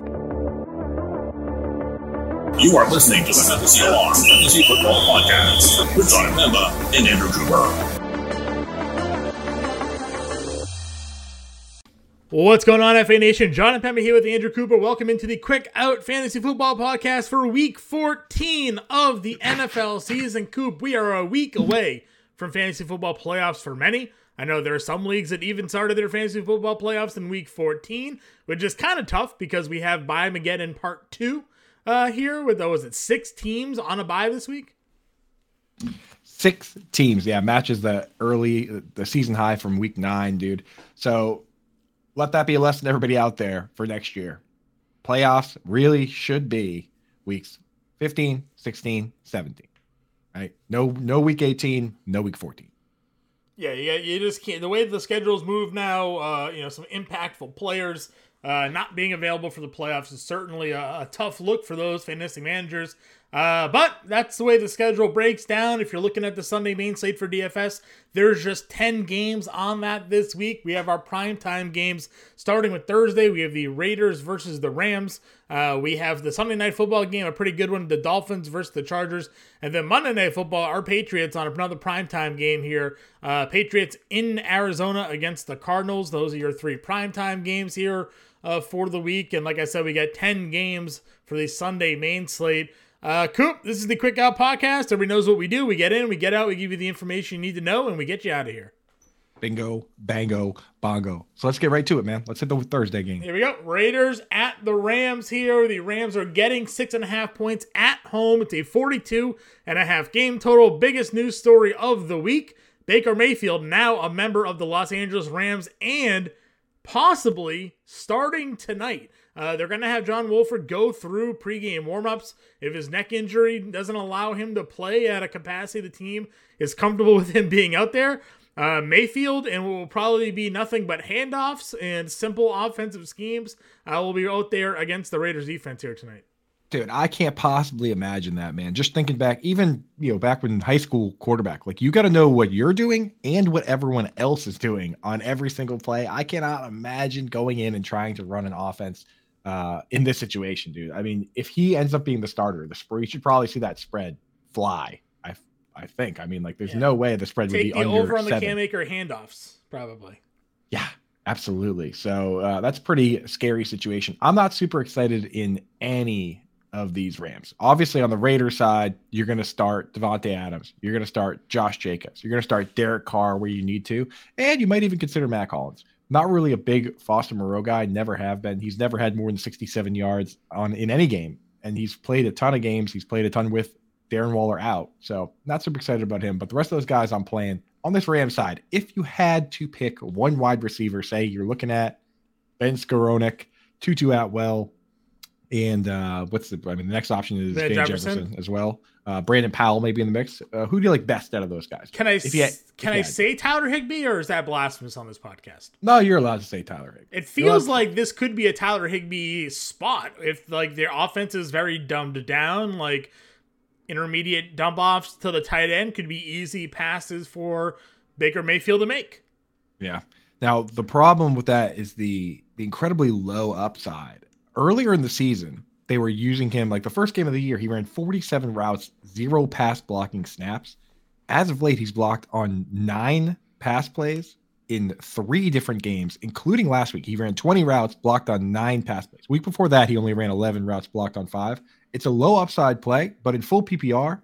You are listening to the Fantasy Alarm Fantasy Football Podcast with Jon Impemba and Andrew Cooper. What's going on, FA Nation? Jon Impemba here with Andrew Cooper. Welcome into the Quick Out Fantasy Football Podcast for Week 14 of the NFL season. Coop, we are a week away from fantasy football playoffs for many. I know there are some leagues that even started their fantasy football playoffs in Week 14, which is kind of tough because we have Bye again in Part 2 uh, here with, uh, was it six teams on a bye this week? Six teams, yeah, matches the early, the season high from Week 9, dude. So let that be a lesson to everybody out there for next year. Playoffs really should be weeks 15, 16, 17. Right? No no week 18, no week 14. Yeah, you, you just can't. The way the schedules move now, uh, you know, some impactful players uh, not being available for the playoffs is certainly a, a tough look for those fantasy managers. Uh, but that's the way the schedule breaks down. If you're looking at the Sunday main slate for DFS, there's just 10 games on that this week. We have our primetime games starting with Thursday. We have the Raiders versus the Rams. Uh, we have the Sunday night football game, a pretty good one, the Dolphins versus the Chargers. And then Monday night football, our Patriots on another primetime game here. Uh, Patriots in Arizona against the Cardinals. Those are your three primetime games here uh, for the week. And like I said, we got 10 games for the Sunday main slate. Uh, Coop, this is the Quick Out Podcast. Everybody knows what we do. We get in, we get out, we give you the information you need to know, and we get you out of here. Bingo, bango, bongo. So let's get right to it, man. Let's hit the Thursday game. Here we go. Raiders at the Rams here. The Rams are getting six and a half points at home. It's a 42 and a half game total. Biggest news story of the week. Baker Mayfield, now a member of the Los Angeles Rams and possibly starting tonight. Uh, they're going to have John Wolford go through pregame warmups. If his neck injury doesn't allow him to play at a capacity the team is comfortable with him being out there, uh, Mayfield and will probably be nothing but handoffs and simple offensive schemes. I uh, will be out there against the Raiders defense here tonight. Dude, I can't possibly imagine that, man. Just thinking back, even you know, back when high school quarterback, like you got to know what you're doing and what everyone else is doing on every single play. I cannot imagine going in and trying to run an offense uh, in this situation, dude. I mean, if he ends up being the starter, the spread, you should probably see that spread fly. I I think. I mean, like, there's yeah. no way the spread Take would be the over on the seven. Cam Akers handoffs, probably. Yeah, absolutely. So uh, that's pretty scary situation. I'm not super excited in any of these Rams. Obviously, on the Raiders side, you're going to start Davante Adams. You're going to start Josh Jacobs. You're going to start Derek Carr where you need to, and you might even consider Mack Hollins. Not really a big Foster Moreau guy. Never have been. He's never had more than 67 yards on in any game, and he's played a ton of games. He's played a ton with Darren Waller out, so not super excited about him. But the rest of those guys I'm playing on this Rams side. If you had to pick one wide receiver, say you're looking at Ben Skowronek, Tutu Atwell, and uh, what's the? I mean, the next option is Van Jefferson. Jefferson. as well. Uh, Brandon Powell may be in the mix. Uh, who do you like best out of those guys? Can I had, can I say Tyler Higbee or is that blasphemous on this podcast? No, you're allowed to say Tyler Higbee. It feels like this could be a Tyler Higbee spot if like their offense is very dumbed down, like intermediate dump offs to the tight end could be easy passes for Baker Mayfield to make. Yeah. Now the problem with that is the the incredibly low upside earlier in the season, they were using him like the first game of the year. He ran 47 routes, zero pass blocking snaps. As of late, he's blocked on nine pass plays in three different games, including last week. He ran 20 routes, blocked on nine pass plays. Week before that, he only ran 11 routes, blocked on five. It's a low upside play, but in full PPR,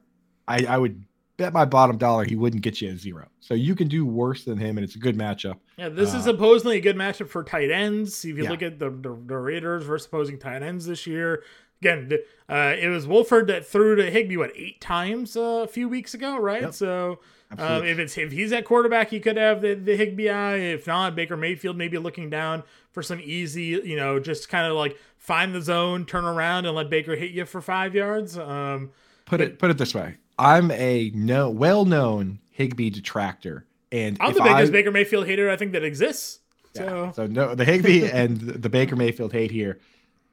I, I would bet my bottom dollar he wouldn't get you a zero. So you can do worse than him, and it's a good matchup. Yeah, this uh, is supposedly a good matchup for tight ends. If you yeah. look at the, the, the Raiders versus opposing tight ends this year, again, uh, it was Wolford that threw to Higbee what eight times uh, a few weeks ago, right? Yep. So. Um, if it's if he's at quarterback, he could have the, the Higbee eye. If not, Baker Mayfield maybe looking down for some easy, you know, just kind of like find the zone, turn around, and let Baker hit you for five yards. Um, put it put it this way: I'm a no well-known Higbee detractor, and I'm the biggest I, Baker Mayfield hater I think that exists. So, yeah, so no, the Higbee and the Baker Mayfield hate here.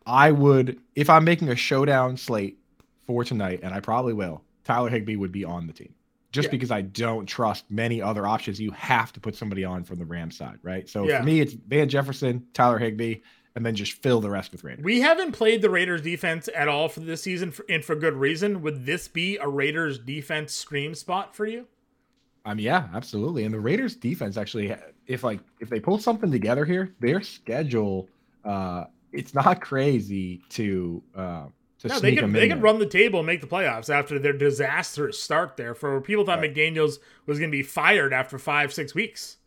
I would, if I'm making a showdown slate for tonight, and I probably will. Tyler Higbee would be on the team, just yeah. because I don't trust many other options. You have to put somebody on from the Rams side, right? So yeah. for me, it's Van Jefferson, Tyler Higbee. And then just fill the rest with Raiders. We haven't played the Raiders defense at all for this season, for, and for good reason. Would this be a Raiders defense scream spot for you? I mean, yeah, absolutely. And the Raiders defense actually, if like if they pull something together here, their schedule, uh, it's not crazy to uh, to no, they can they can run the table and make the playoffs after their disastrous start there. For people thought right. McDaniels was going to be fired after five six weeks.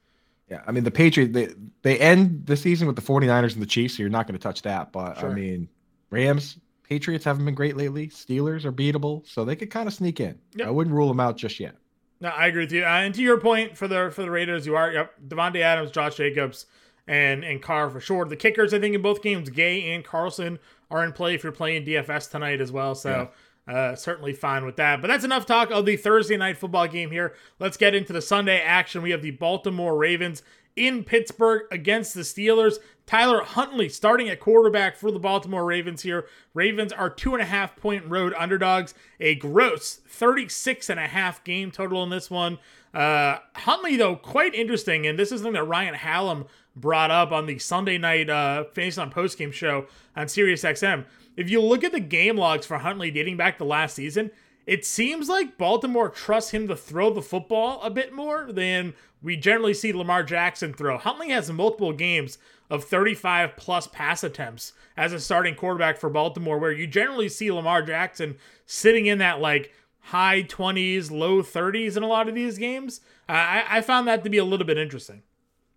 Yeah, I mean the Patriots they, they end the season with the 49ers and the Chiefs, so you're not going to touch that. But sure. I mean, Rams, Patriots haven't been great lately. Steelers are beatable, so they could kind of sneak in. Yep. I wouldn't rule them out just yet. No, I agree with you. Uh, and to your point for the for the Raiders, you are yep, Davante Adams, Josh Jacobs, and and Carr for sure. The kickers, I think, in both games, Gay and Carlson are in play if you're playing DFS tonight as well. So. Yeah. Uh, certainly fine with that. But that's enough talk of the Thursday night football game here. Let's get into the Sunday action. We have the Baltimore Ravens in Pittsburgh against the Steelers. Tyler Huntley starting at quarterback for the Baltimore Ravens here. Ravens are two and a half point road underdogs, a gross 36 and a half game total in this one. Uh, Huntley, though, quite interesting, and this is something that Ryan Hallam brought up on the Sunday night uh, Fantasy on Postgame show on SiriusXM. If you look at the game logs for Huntley dating back to last season, it seems like Baltimore trusts him to throw the football a bit more than we generally see Lamar Jackson throw. Huntley has multiple games of 35 plus pass attempts as a starting quarterback for Baltimore, where you generally see Lamar Jackson sitting in that like high 20s, low 30s in a lot of these games. I, I found that to be a little bit interesting.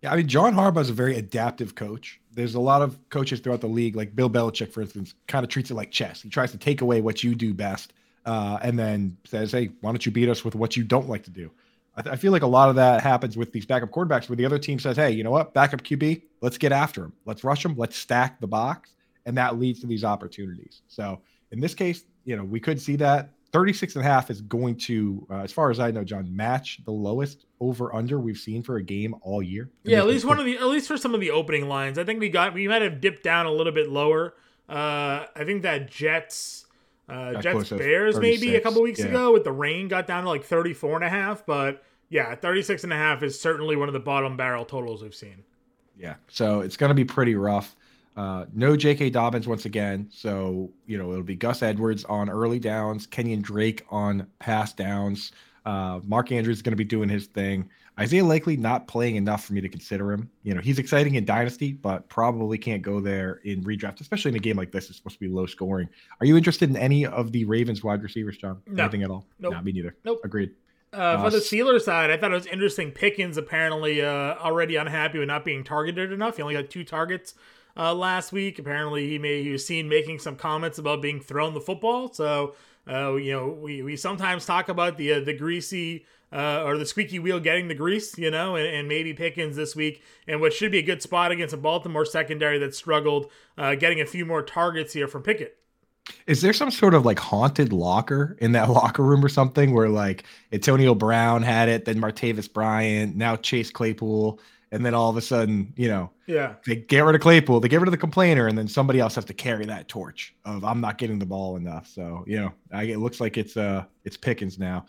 Yeah, I mean, John Harbaugh is a very adaptive coach. There's a lot of coaches throughout the league, like Bill Belichick, for instance, kind of treats it like chess. He tries to take away what you do best uh, and then says, "Hey, why don't you beat us with what you don't like to do?" I, th- I, feel like a lot of that happens with these backup quarterbacks, where the other team says, "Hey, you know what? Backup QB, let's get after him. Let's rush him. Let's stack the box," and that leads to these opportunities. So in this case, you know, we could see that 36 and a half is going to, uh, as far as I know, John, match the lowest over under we've seen for a game all year. Yeah, at least one of the, at least for some of the opening lines. I think we got, we might have dipped down a little bit lower. Uh, I think that Jets uh, Jets Bears maybe a couple weeks yeah. ago with the rain got down to like 34 and a half, but yeah, 36 and a half is certainly one of the bottom barrel totals we've seen. Yeah. So it's going to be pretty rough. Uh, no J.K. Dobbins once again. So, you know, it'll be Gus Edwards on early downs, Kenyan Drake on pass downs. Uh, Mark Andrews is going to be doing his thing. Isaiah Likely not playing enough for me to consider him. You know, he's exciting in Dynasty, but probably can't go there in redraft, especially in a game like this. It's supposed to be low scoring. Are you interested in any of the Ravens wide receivers, John? No. Anything at all? Nope. No, me neither. Nope. Agreed. Uh, for the Steelers side, I thought it was interesting. Pickens apparently uh, already unhappy with not being targeted enough. He only got two targets uh, last week. Apparently, he may he was seen making some comments about being thrown the football. So, uh, you know, we, we sometimes talk about the uh, the greasy uh, or the squeaky wheel getting the grease, you know, and, and, maybe Pickens this week, and what should be a good spot against a Baltimore secondary that struggled, uh, getting a few more targets here from Pickett. Is there some sort of like haunted locker in that locker room or something where like Antonio Brown had it, then Martavis Bryant, now Chase Claypool, and then all of a sudden, you know, yeah, they get rid of Claypool, they get rid of the complainer, and then somebody else has to carry that torch of I'm not getting the ball enough. So you know, I, it looks like it's uh it's Pickens now.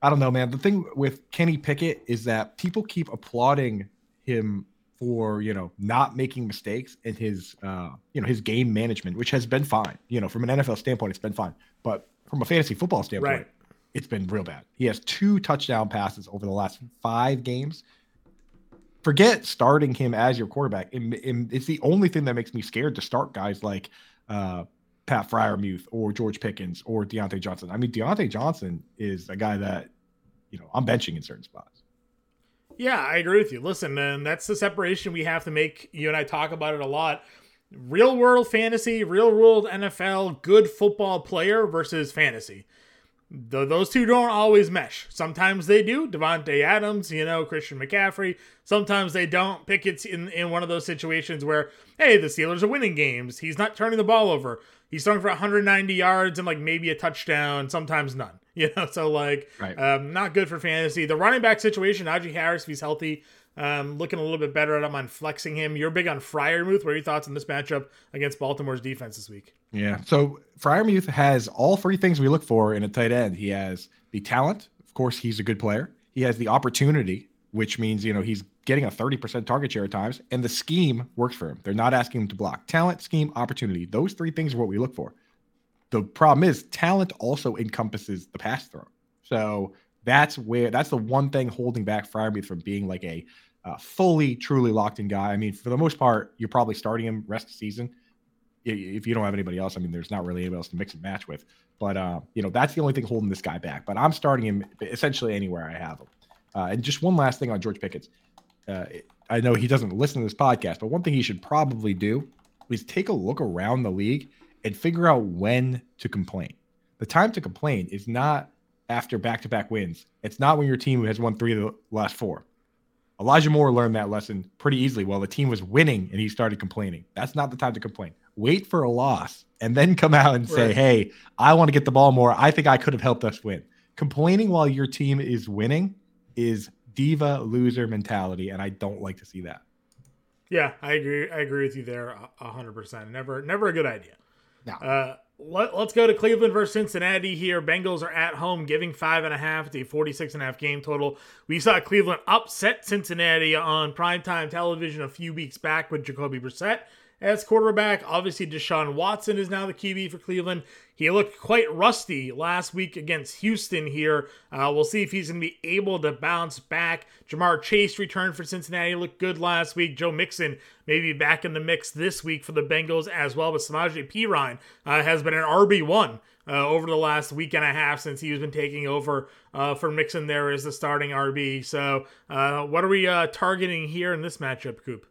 I don't know, man. The thing with Kenny Pickett is that people keep applauding him for you know not making mistakes in his uh, you know his game management, which has been fine. You know, from an NFL standpoint, it's been fine. But from a fantasy football standpoint, right. it's been real bad. He has two touchdown passes over the last five games. Forget starting him as your quarterback. it's the only thing that makes me scared to start guys like uh, Pat Freiermuth or George Pickens or Diontae Johnson. I mean, Diontae Johnson is a guy that, you know, I'm benching in certain spots. Yeah, I agree with you. Listen, and that's the separation we have to make. You and I talk about it a lot. Real world fantasy, real world NFL, good football player versus fantasy. The, those two don't always mesh. Sometimes they do. Davante Adams, you know, Christian McCaffrey. Sometimes they don't. Pickett's in, in one of those situations where, hey, the Steelers are winning games. He's not turning the ball over. He's throwing for 190 yards and like maybe a touchdown, sometimes none. You know, so like right. um, not good for fantasy. The running back situation, Najee Harris, if he's healthy, um, looking a little bit better. I'm on flexing him. You're big on Freiermuth. What are your thoughts on this matchup against Baltimore's defense this week? Yeah. So Freiermuth has all three things we look for in a tight end. He has the talent. Of course, he's a good player. He has the opportunity which means you know he's getting a 30% target share at times, and the scheme works for him. They're not asking him to block. Talent, scheme, opportunity. Those three things are what we look for. The problem is talent also encompasses the pass throw. So that's where that's the one thing holding back Freiermuth from being like a uh, fully, truly locked in guy. I mean, for the most part, you're probably starting him rest of season. If you don't have anybody else, I mean, there's not really anybody else to mix and match with. But uh, you know, that's the only thing holding this guy back. But I'm starting him essentially anywhere I have him. Uh, and just one last thing on George Pickens. Uh, I know he doesn't listen to this podcast, but one thing he should probably do is take a look around the league and figure out when to complain. The time to complain is not after back to back wins. It's not when your team has won three of the last four. Elijah Moore learned that lesson pretty easily while the team was winning and he started complaining. That's not the time to complain. Wait for a loss and then come out and say, right. hey, I want to get the ball more. I think I could have helped us win. Complaining while your team is winning is diva loser mentality, and I don't like to see that. Yeah, I agree. I agree with you there, hundred percent. Never, never a good idea. No. Uh, let, us go to Cleveland versus Cincinnati here. Bengals are at home, giving five and a half. to a 46 and a half game total. We saw Cleveland upset Cincinnati on primetime television a few weeks back with Jacoby Brissett as quarterback. Obviously, Deshaun Watson is now the QB for Cleveland. He looked quite rusty last week against Houston here. Uh, we'll see if he's going to be able to bounce back. Ja'Marr Chase returned for Cincinnati, looked good last week. Joe Mixon maybe back in the mix this week for the Bengals as well. But Samaje Perine uh, has been an RB1 uh, over the last week and a half since he's been taking over uh, for Mixon there as the starting RB. So, uh, what are we uh, targeting here in this matchup, Coop?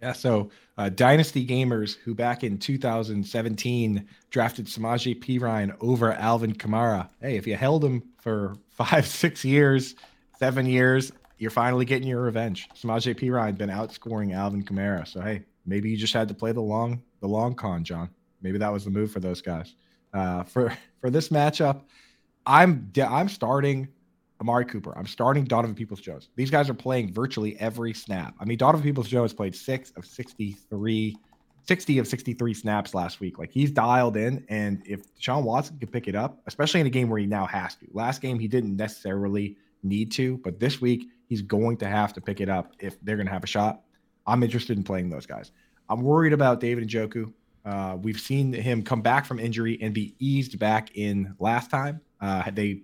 Yeah, so uh, Dynasty Gamers, who back in 2017 drafted Samaje Perine over Alvin Kamara. Hey, if you held him for five, six years, seven years, you're finally getting your revenge. Samaje Perine been outscoring Alvin Kamara. So hey, maybe you just had to play the long, the long con, John. Maybe that was the move for those guys. Uh, for for this matchup, I'm I'm starting Amari Cooper. I'm starting Donovan Peoples Jones. These guys are playing virtually every snap. I mean, Donovan Peoples Jones played six of 63, 60 of 63 snaps last week. Like he's dialed in. And if Sean Watson can pick it up, especially in a game where he now has to, last game he didn't necessarily need to, but this week he's going to have to pick it up if they're going to have a shot. I'm interested in playing those guys. I'm worried about David Njoku. Uh, we've seen him come back from injury and be eased back in last time. Uh, they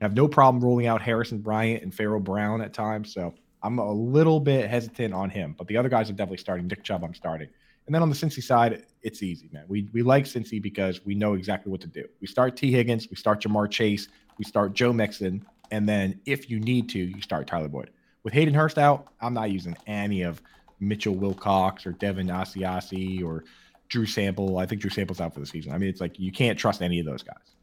have no problem rolling out Harrison Bryant and Pharaoh Brown at times. So I'm a little bit hesitant on him, but the other guys are definitely starting. Nick Chubb, I'm starting. And then on the Cincy side, it's easy, man. We we like Cincy because we know exactly what to do. We start Tee Higgins, we start Ja'Marr Chase, we start Joe Mixon, and then if you need to, you start Tyler Boyd. With Hayden Hurst out, I'm not using any of Mitchell Wilcox or Devin Asiasi or Drew Sample. I think Drew Sample's out for the season. I mean, it's like you can't trust any of those guys.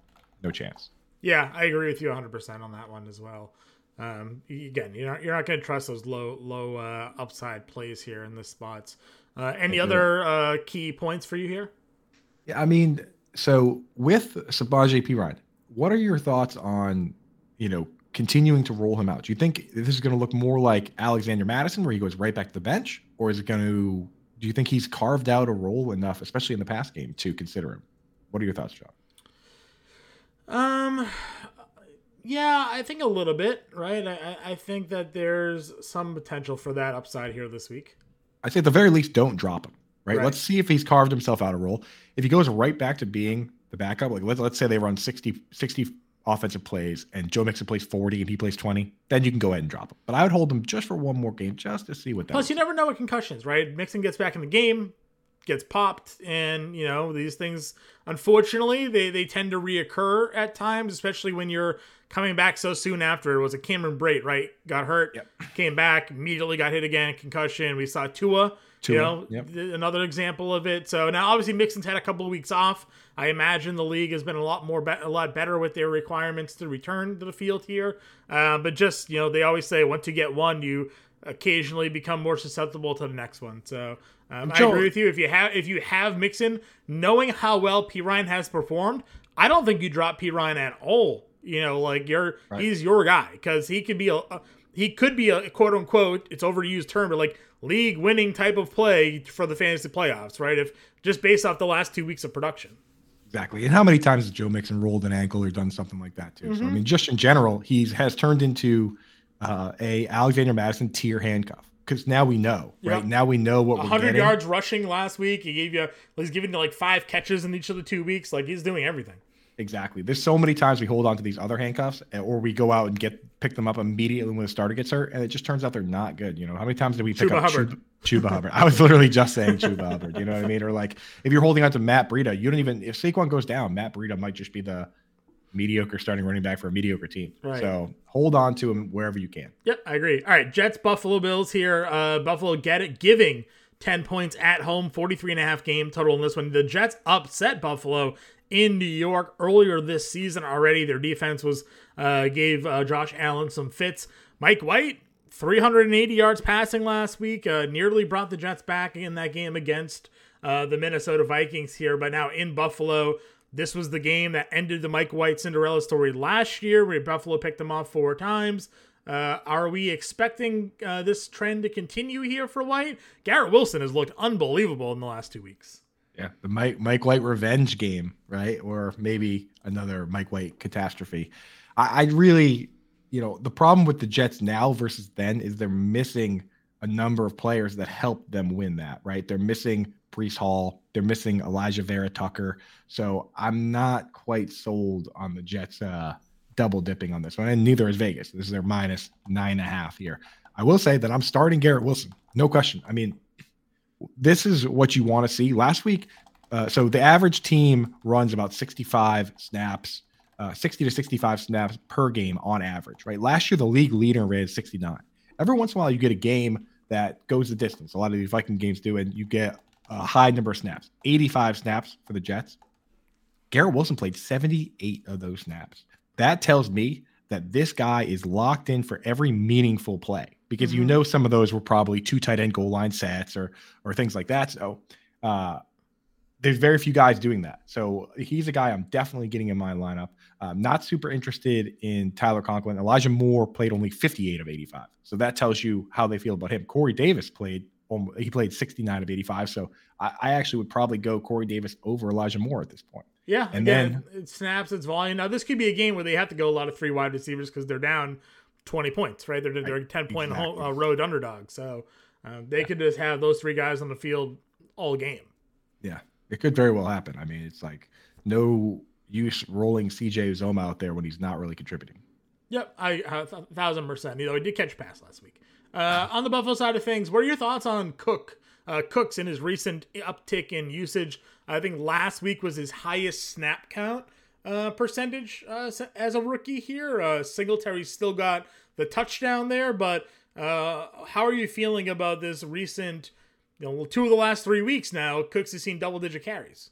No chance. Yeah, I agree with you 100% on that one as well. Um, again, you're not, you're not going to trust those low low uh, upside plays here in the spots. Uh, any other uh, key points for you here? Yeah, I mean, so with Samaje Perine, what are your thoughts on you know continuing to roll him out? Do you think this is going to look more like Alexander Mattison, where he goes right back to the bench, or is it going to? Do you think he's carved out a role enough, especially in the pass game, to consider him? What are your thoughts, John? Um, yeah, I think a little bit, right? I, I think that there's some potential for that upside here this week. I say at the very least, don't drop him, right? right? Let's see if he's carved himself out a role. If he goes right back to being the backup, like let's, let's say they run 60, 60 offensive plays and Joe Mixon plays 40 and he plays 20, then you can go ahead and drop him. But I would hold him just for one more game just to see what that Plus, is. you never know with concussions, right? Mixon gets back in the game gets popped and you know these things unfortunately they, they tend to reoccur at times especially when you're coming back so soon after. It was a cameron brate right? Got hurt yep. came back immediately got hit again concussion. We saw tua, tua you know yep. another example of it. So now obviously mixon's had a couple of weeks off. I imagine the league has been a lot more be- a lot better with their requirements to return to the field here. Uh, but just you know they always say once you get one you occasionally become more susceptible to the next one so um, I agree with you. If you have if you have Mixon, knowing how well Perine has performed, I don't think you drop Perine at all. You know, like you're right. he's your guy because he could be a, a, he could be a quote unquote it's overused term, but like league winning type of play for the fantasy playoffs, right? If just based off the last two weeks of production. Exactly. And how many times has Joe Mixon rolled an ankle or done something like that too? Mm-hmm. So I mm-hmm. mean, just in general, he's has turned into uh, a Alexander Mattison tier handcuff because now we know, right? Now we know what we're 100 yards rushing last week. He gave you, he's giving you like five catches in each of the two weeks. Like he's doing everything. Exactly. There's so many times we hold on to these other handcuffs, eh, or we go out and get pick them up immediately when the starter gets hurt, and it just turns out they're not good. You know, how many times did we pick Chuba up Hubbard. Chuba, Chuba Hubbard? I was literally just saying Chuba Hubbard. You know what I mean? Or like if you're holding on to Matt Breida, you don't even if Saquon goes down, Matt Breida might just be the mediocre starting running back for a mediocre team. Right. So hold on to him wherever you can. Yep, I agree. All right, Jets, Buffalo Bills here. Uh, Buffalo get it, giving 10 points at home, 43 and a half game total in this one. The Jets upset Buffalo in New York earlier this season already. Their defense was uh, gave uh, Josh Allen some fits. Mike White, 380 yards passing last week, uh, nearly brought the Jets back in that game against uh, the Minnesota Vikings here. But now in Buffalo, this was the game that ended the Mike White Cinderella story last year, where Buffalo picked him off four times. Uh, are we expecting uh, this trend to continue here for White? Garrett Wilson has looked unbelievable in the last two weeks. Yeah, the Mike Mike White revenge game, right? Or maybe another Mike White catastrophe. I, I really, you know, the problem with the Jets now versus then is they're missing a number of players that help them win that, right? They're missing Breece Hall, they're missing Alijah Vera-Tucker. So I'm not quite sold on the Jets uh, double dipping on this one, and neither is Vegas. This is their minus nine and a half here. I will say that I'm starting Garrett Wilson, no question. I mean, this is what you want to see. Last week, uh, so the average team runs about 65 snaps, uh, 60 to 65 snaps per game on average, right? Last year, the league leader ran 69. Every once in a while, you get a game that goes the distance. A lot of these Viking games do, and you get a high number of snaps 85 snaps for the Jets. Garrett Wilson played 78 of those snaps. That tells me that this guy is locked in for every meaningful play because you Mhm. know some of those were probably two tight end goal line sets or or things like that. So uh, there's very few guys doing that. So he's a guy I'm definitely getting in my lineup. I'm not super interested in Tyler Conklin. Elijah Moore played only 58 of 85. So that tells you how they feel about him. Corey Davis played he played 69 of 85. So I, I actually would probably go Corey Davis over Elijah Moore at this point. Yeah, And again, it snaps, it's volume. Now this could be a game where they have to go a lot of three wide receivers because they're down twenty points, right? They're they're a ten point Exactly. home, uh, road underdog, so um, they could just have those three guys on the field all game. Yeah, it could very well happen. I mean, it's like no use rolling CJ Uzomah out there when he's not really contributing. Yep, I a thousand percent. You know, he did catch a pass last week. Uh, on the Buffalo side of things, what are your thoughts on Cook? Uh, Cooks in his recent uptick in usage. I think last week was his highest snap count uh, percentage uh, as a rookie here. Uh, Singletary still got the touchdown there, but uh, how are you feeling about this recent? You know, two of the last three weeks now, Cooks has seen double digit carries.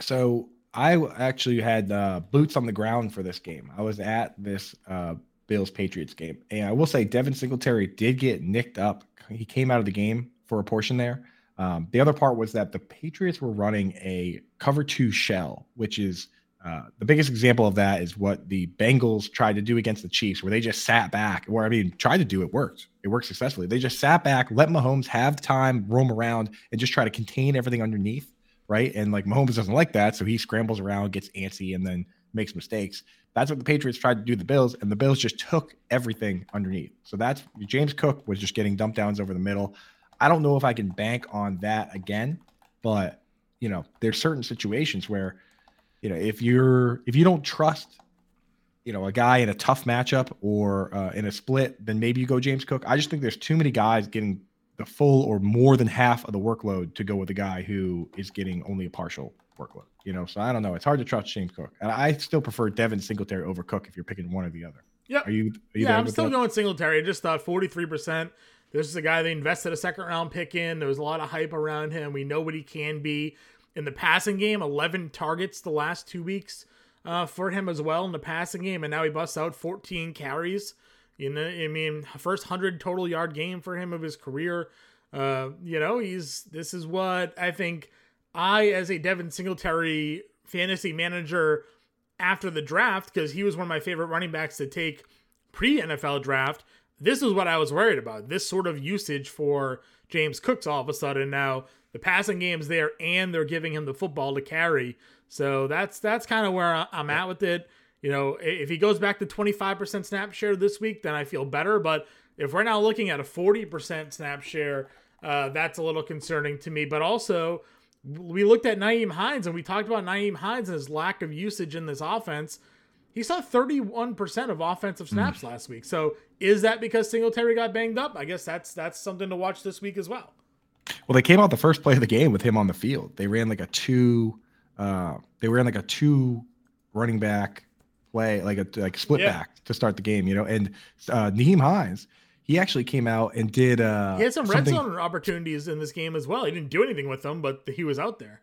So I actually had uh, boots on the ground for this game. I was at this uh, Bills Patriots game, and I will say Devin Singletary did get nicked up. He came out of the game for a portion there. Um, the other part was that the Patriots were running a cover two shell, which is uh, the biggest example of that is what the Bengals tried to do against the Chiefs, where they just sat back. Where I mean, tried to do it worked. It worked successfully. They just sat back, let Mahomes have time, roam around, and just try to contain everything underneath right? And like Mahomes doesn't like that, so he scrambles around, gets antsy, and then makes mistakes. That's what the Patriots tried to do the Bills, and the Bills just took everything underneath. So that's James Cook was just getting dump downs over the middle. I don't know if I can bank on that again, but you know, there's certain situations where, you know, if you're if you don't trust, you know, a guy in a tough matchup or uh, in a split, then maybe you go James Cook. I just think there's too many guys getting the full or more than half of the workload to go with a guy who is getting only a partial workload. You know, so I don't know. It's hard to trust James Cook, and I still prefer Devin Singletary over Cook if you're picking one or the other. Yep. Are you? Are you yeah, I'm still that? going Singletary. I just thought 43%. This is a guy they invested a second round pick in. There was a lot of hype around him. We know what he can be in the passing game. 11 targets the last two weeks uh, for him as well in the passing game, and now he busts out 14 carries. You know, I mean, first hundred total yard game for him of his career. Uh, you know, he's this is what I think I, as a Devin Singletary fantasy manager, after the draft, because he was one of my favorite running backs to take pre NFL draft. This is what I was worried about. This sort of usage for James Cooks all of a sudden. Now the passing game's there, and they're giving him the football to carry. So that's that's kind of where I'm at with it. You know, if he goes back to 25% snap share this week, then I feel better. But if we're now looking at a 40% snap share, uh, that's a little concerning to me. But also, we looked at Nyheim Hines and we talked about Nyheim Hines and his lack of usage in this offense. He saw 31% of offensive snaps mm. last week. So is that because Singletary got banged up? I guess that's that's something to watch this week as well. Well, they came out the first play of the game with him on the field. They ran like a two uh they ran like a two running back play, like a like split yeah. back to start the game, you know. And uh Nyheim Hines, he actually came out and did uh he had some red zone opportunities in this game as well. He didn't do anything with them, but he was out there.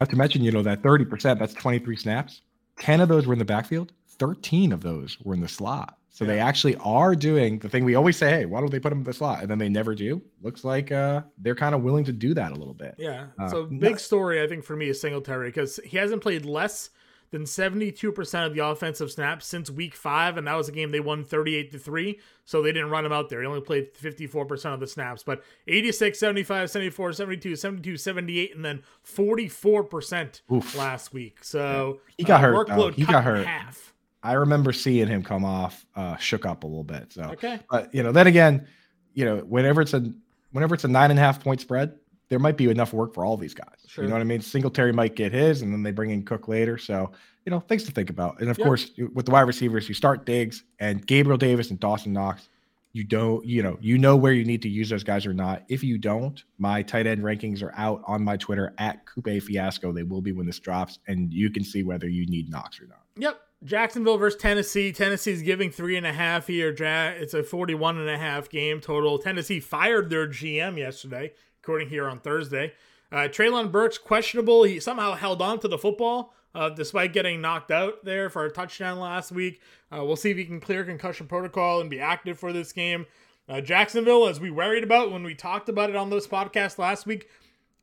Not to mention, you know, that 30%, that's 23 snaps. 10 of those were in the backfield, 13 of those were in the slot. So yeah. they actually are doing the thing we always say, hey, why don't they put them in the slot? And then they never do. Looks like uh, they're kind of willing to do that a little bit. Yeah. Uh, so big story, I think, for me is Singletary because he hasn't played less than 72% of the offensive snaps since week five, and that was a game they won 38 to 3. So they didn't run him out there. He only played 54% of the snaps, but 86, 75, 74, 72, 72, 78, and then 44% Oof. last week. So he got uh, hurt. Workload he got hurt. Half. I remember seeing him come off, uh, shook up a little bit. So, okay. But, you know, then again, you know, whenever it's a, whenever it's a nine and a half point spread, there might be enough work for all these guys. Sure. You know what I mean? Singletary might get his, and then they bring in Cook later. So, you know, things to think about. And of course, with the wide receivers, you start Diggs and Gabriel Davis and Dawson Knox. You don't, you know, you know where you need to use those guys or not. If you don't, my tight end rankings are out on my Twitter at Coupe Fiasco. They will be when this drops, and you can see whether you need Knox or not. Yep. Jacksonville versus Tennessee. Tennessee's giving three and a half here. It's a 41 and a half game total. Tennessee fired their GM yesterday according here on Thursday. Uh, Treylon Burks questionable. He somehow held on to the football uh, despite getting knocked out there for a touchdown last week. Uh, we'll see if he can clear concussion protocol and be active for this game. Uh, Jacksonville, as we worried about when we talked about it on this podcast last week,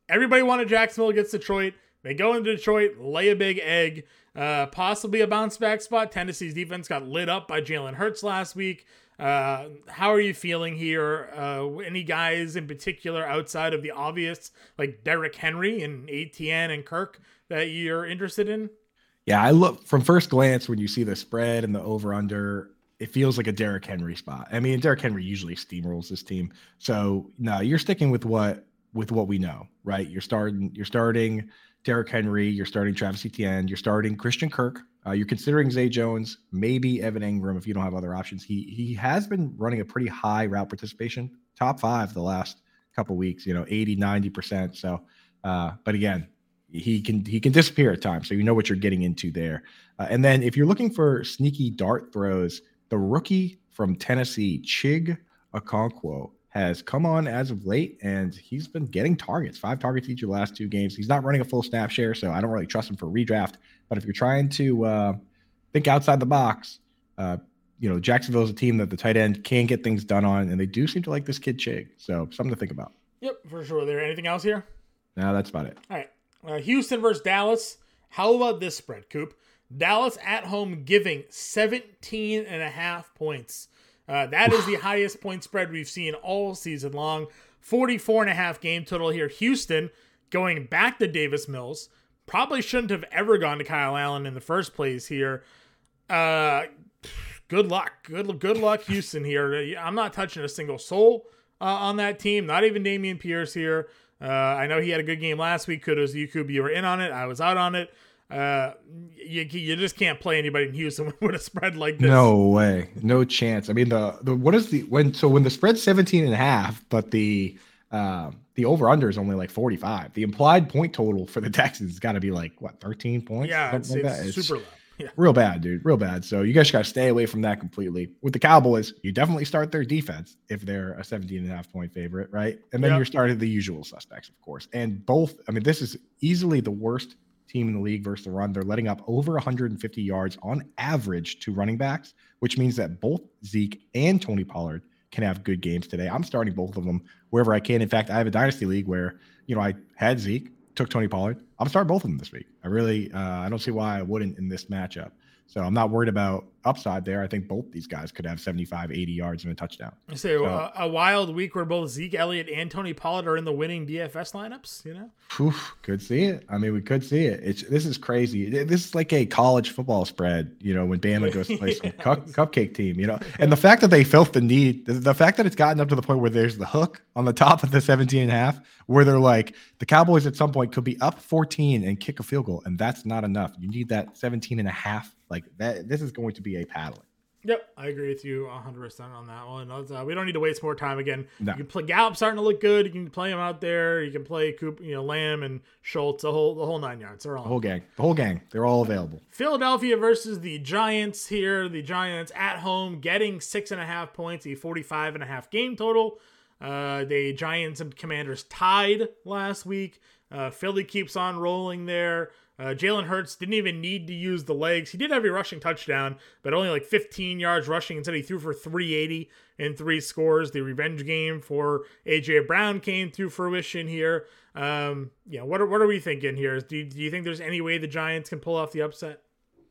everybody wanted Jacksonville against Detroit. They go into Detroit, lay a big egg, uh, possibly a bounce back spot. Tennessee's defense got lit up by Jalen Hurts last week. Uh, how are you feeling here? Uh, any guys in particular outside of the obvious, like Derrick Henry and Etienne and Kirk, that you're interested in? Yeah, I look from first glance when you see the spread and the over under, it feels like a Derrick Henry spot. I mean, Derrick Henry usually steamrolls this team. So no, you're sticking with what with what we know, right? You're starting you're starting Derrick Henry, you're starting Travis Etienne, you're starting Christian Kirk, uh, you're considering Zay Jones, maybe Evan Engram if you don't have other options. He he has been running a pretty high route participation, top five the last couple weeks, you know, 80, 90%. So, uh, but again, he can he can disappear at times. So you know what you're getting into there. Uh, and then if you're looking for sneaky dart throws, the rookie from Tennessee, Chig Okonkwo, has come on as of late and he's been getting targets, five targets each of the last two games. He's not running a full snap share, so I don't really trust him for redraft. But if you're trying to uh, think outside the box, uh, you know, Jacksonville is a team that the tight end can get things done on, and they do seem to like this kid Chig. So something to think about. Yep, for sure. There anything else here? No, that's about it. All right. Uh, Houston versus Dallas. How about this spread, Coop? Dallas at home giving 17 and a half points. Uh, that is the highest point spread we've seen all season long. 44 and a half game total here. Houston going back to Davis Mills. Probably shouldn't have ever gone to Kyle Allen in the first place here. Uh, good luck. Good, good luck, Houston here. I'm not touching a single soul uh, on that team. Not even Dameon Pierce here. Uh, I know he had a good game last week. Kudos to you, You were in on it. I was out on it. Uh, you, you just can't play anybody in Houston with a spread like this. No way, no chance. I mean, the the what is the when so when the spread's 17 and a half, but the uh, the over under is only like 45. The implied point total for the Texans has got to be like what 13 points. Yeah, it's, like it's super low. Yeah. Real bad, dude. Real bad. So you guys got to stay away from that completely. With the Cowboys, you definitely start their defense if they're a 17 and a half point favorite, right? And then yep. you're starting the usual suspects, of course. And both, I mean, this is easily the worst team in the league versus the run. They're letting up over 150 yards on average to running backs, which means that both Zeke and Tony Pollard can have good games today. I'm starting both of them wherever I can. In fact, I have a dynasty league where, you know, I had Zeke, took Tony Pollard, I'm starting both of them this week. I really, uh, I don't see why I wouldn't in this matchup. So I'm not worried about upside there. I think both these guys could have 75, 80 yards and a touchdown. So, so uh, a wild week where both Zeke Elliott and Tony Pollard are in the winning DFS lineups. You know, whew, could see it. I mean, we could see it. It's this is crazy. This is like a college football spread. You know, when Bama goes to play some cu- cupcake team. You know, and the fact that they felt the need, the, the fact that it's gotten up to the point where there's the hook on the top of the 17 and a half, where they're like the Cowboys at some point could be up 14 and kick a field goal, and that's not enough. You need that 17 and a half like that, this is going to be paddling. Yep, I agree with you 100% on that one. Uh, we don't need to waste more time again. No. You can play Gallup starting to look good. You can play him out there. You can play Coop, you know, Lamb and Schultz, the whole the whole nine yards. They're all the whole gang. The whole gang. They're all available. Philadelphia versus the Giants here. The Giants at home getting six and a half points, a 45 and a half game total. Uh, the Giants and Commanders tied last week. Uh, Philly keeps on rolling there. Uh, Jalen Hurts didn't even need to use the legs. He did have a rushing touchdown, but only like 15 yards rushing. Instead, he threw for 380 and three scores. The revenge game for AJ Brown came to fruition here. Um, yeah, what are, what are we thinking here? Do you, do you think there's any way the Giants can pull off the upset?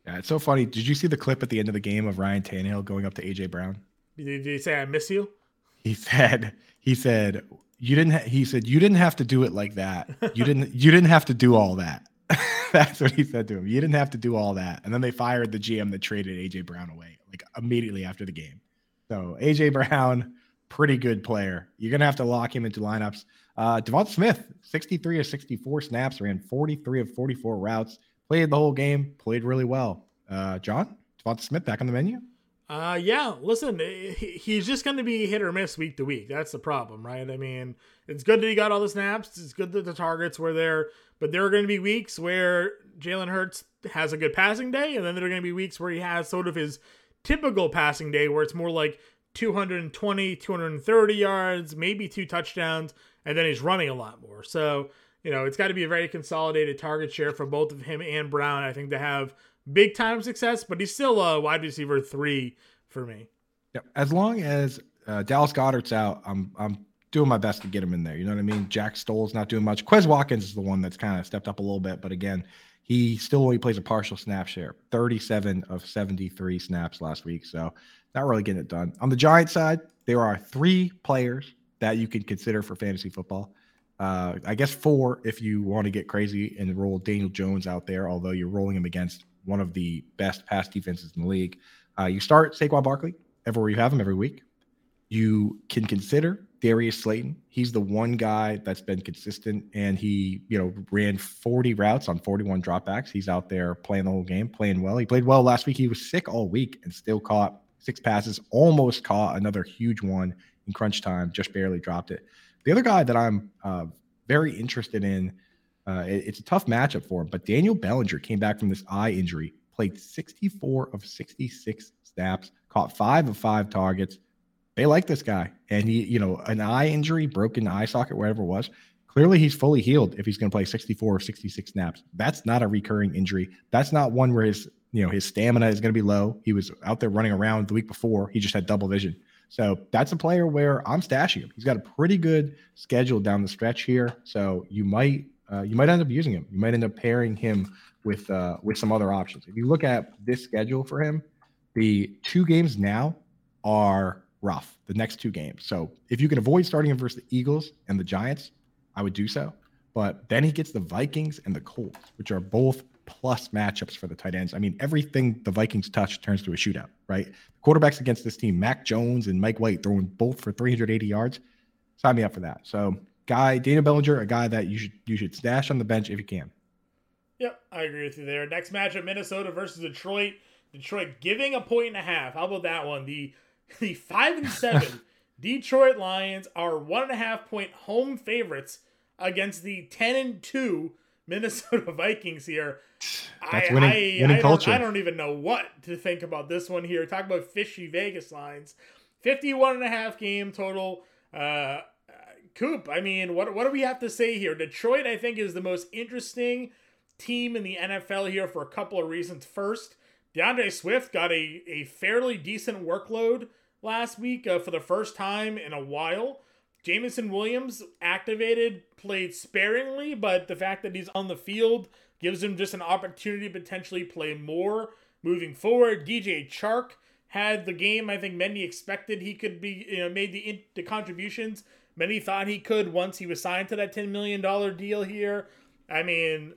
Yeah, it's so funny. Did you see the clip at the end of the game of Ryan Tannehill going up to AJ Brown? Did, did he say I miss you? He said he said you didn't. Ha- he said you didn't have to do it like that. You didn't. you didn't have to do all that. That's what he said to him. You didn't have to do all that. And then they fired the GM that traded AJ Brown away like immediately after the game. So AJ Brown, pretty good player. You're gonna have to lock him into lineups. Uh DeVonta Smith, 63 of 64 snaps, ran 43 of 44 routes, played the whole game, played really well. Uh John, DeVonta Smith back on the menu. Uh, yeah. Listen, he's just going to be hit or miss week to week. That's the problem, right? I mean, it's good that he got all the snaps. It's good that the targets were there, but there are going to be weeks where Jalen Hurts has a good passing day, and then there are going to be weeks where he has sort of his typical passing day, where it's more like 220, 230 yards, maybe two touchdowns, and then he's running a lot more. So, you know, it's got to be a very consolidated target share for both of him and Brown, I think, to have big time success, but he's still a wide receiver three for me. Yeah, as long as uh, Dallas Goedert's out, I'm I'm doing my best to get him in there. You know what I mean? Jack Stoll's not doing much. Quez Watkins is the one that's kind of stepped up a little bit, but again, he still only plays a partial snap share, 37 of 73 snaps last week. So not really getting it done. On the Giant side, there are three players that you can consider for fantasy football. Uh, I guess four if you want to get crazy and roll Daniel Jones out there, although you're rolling him against one of the best pass defenses in the league. Uh, you start Saquon Barkley everywhere you have him every week. You can consider Darius Slayton. He's the one guy that's been consistent, and he, you know, ran 40 routes on 41 dropbacks. He's out there playing the whole game, playing well. He played well last week. He was sick all week and still caught six passes. Almost caught another huge one in crunch time. Just barely dropped it. The other guy that I'm uh, very interested in uh, it, it's a tough matchup for him. But Daniel Bellinger came back from this eye injury, played 64 of 66 snaps, caught five of five targets. They like this guy. And he, you know, an eye injury, broken eye socket, whatever it was. Clearly, he's fully healed if he's going to play 64 or 66 snaps. That's not a recurring injury. That's not one where his, you know, his stamina is going to be low. He was out there running around the week before. He just had double vision. So that's a player where I'm stashing him. He's got a pretty good schedule down the stretch here. So you might uh, you might end up using him. You might end up pairing him with uh, with some other options. If you look at this schedule for him, the two games now are rough. The next two games. So if you can avoid starting him versus the Eagles and the Giants, I would do so. But then he gets the Vikings and the Colts, which are both plus matchups for the tight ends. I mean, everything the Vikings touch turns to a shootout, right? Quarterbacks against this team, Mac Jones and Mike White throwing both for 380 yards. Sign me up for that. So guy, Dana Bellinger, a guy that you should you should stash on the bench if you can. Yep, I agree with you there. Next matchup, Minnesota versus Detroit. Detroit giving a point and a half. How about that one? The the five and seven Detroit Lions are one and a half point home favorites against the ten and two Minnesota Vikings here. That's I, winning, I, winning I, culture. Don't, I don't even know what to think about this one here. Talk about fishy Vegas lines. 51 and a half game total. Uh, Coop, I mean, what what do we have to say here? Detroit, I think, is the most interesting team in the NFL here for a couple of reasons. First, D'Andre Swift got a, a fairly decent workload last week uh, for the first time in a while. Jameson Williams activated, played sparingly, but the fact that he's on the field gives him just an opportunity to potentially play more moving forward. DJ Chark had the game I think many expected he could be, you know, made the, the contributions many thought he could once he was signed to that $10 million deal here. I mean,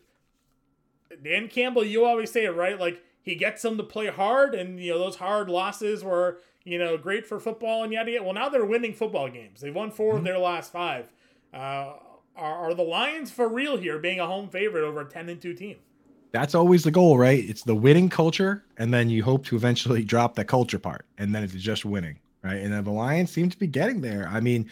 Dan Campbell, you always say it right. Like, he gets them to play hard, and, you know, those hard losses were, you know, great for football and yada yada. Well, now they're winning football games. They've won 4 mm-hmm. of their last five. Uh, are, are the Lions for real here, being a home favorite over a 10 and 2 team? That's always the goal, right? It's the winning culture, and then you hope to eventually drop the culture part, and then it's just winning, right? And then the Lions seem to be getting there. I mean,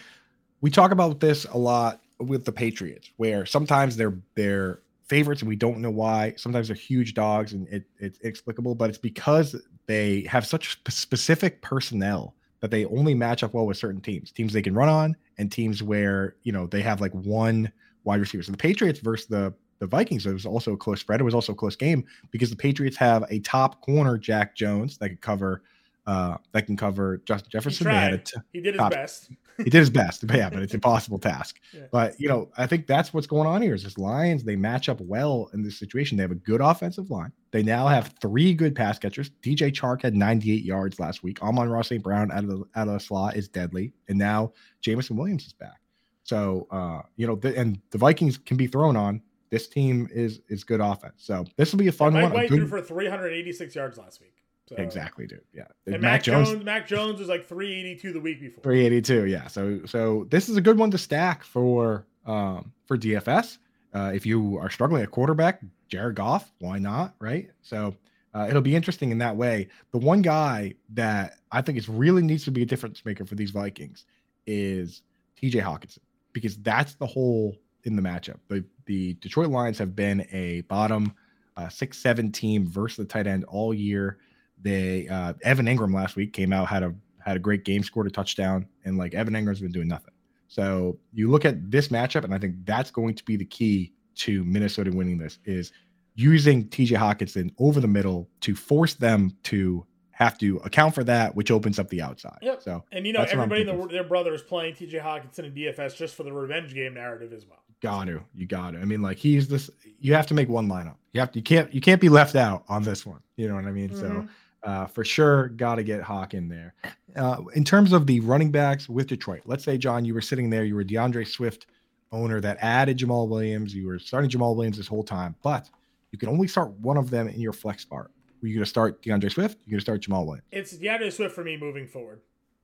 we talk about this a lot with the Patriots, where sometimes they're they're favorites and we don't know why. Sometimes they're huge dogs and it, it's inexplicable, but it's because they have such specific personnel that they only match up well with certain teams, teams they can run on, and teams where you know they have like one wide receiver. So the Patriots versus the the Vikings, it was also a close spread. It was also a close game because the Patriots have a top corner, Jack Jones, that could cover uh, that can cover Justin Jefferson. He, tried. T- he did his top, best. He did his best. But yeah, but it's an impossible task. Yeah. But you know, I think that's what's going on here. Is this Lions? They match up well in this situation. They have a good offensive line. They now have three good pass catchers. DJ Chark had 98 yards last week. Amon-Ra St. Brown out of the out of the slot is deadly, and now Jameson Williams is back. So uh, you know, the, and the Vikings can be thrown on. This team is is good offense. So this will be a fun yeah, Mike one. White good... threw for 386 yards last week. So, exactly, dude. Yeah. And Mac, Mac Jones, Jones, Mac Jones was like 382 the week before. 382, yeah. So so this is a good one to stack for um for DFS. Uh, if you are struggling at quarterback, Jared Goff, why not? Right. So uh, it'll be interesting in that way. The one guy that I think is really needs to be a difference maker for these Vikings is TJ Hockenson because that's the hole in the matchup. The the Detroit Lions have been a bottom uh, six seven team versus the tight end all year. They uh, Evan Engram last week came out had a had a great game, scored a touchdown, and like Evan Engram's been doing nothing. So you look at this matchup, and I think that's going to be the key to Minnesota winning this is using TJ Hockenson over the middle to force them to have to account for that, which opens up the outside. Yep. So and you know everybody in the, their brother is playing TJ Hockenson in DFS just for the revenge game narrative as well. Got to, you got to. I mean, like he's this. You have to make one lineup. You have to. You can't. You can't be left out on this one. You know what I mean? Mm-hmm. So uh, for sure, got to get Hawk in there. Uh, in terms of the running backs with Detroit, let's say, John, you were sitting there, you were D'Andre Swift owner that added Jamaal Williams, you were starting Jamaal Williams this whole time, but you can only start one of them in your flex spot. Were you going to start D'Andre Swift? You're going to start Jamaal Williams. It's D'Andre Swift for me moving forward.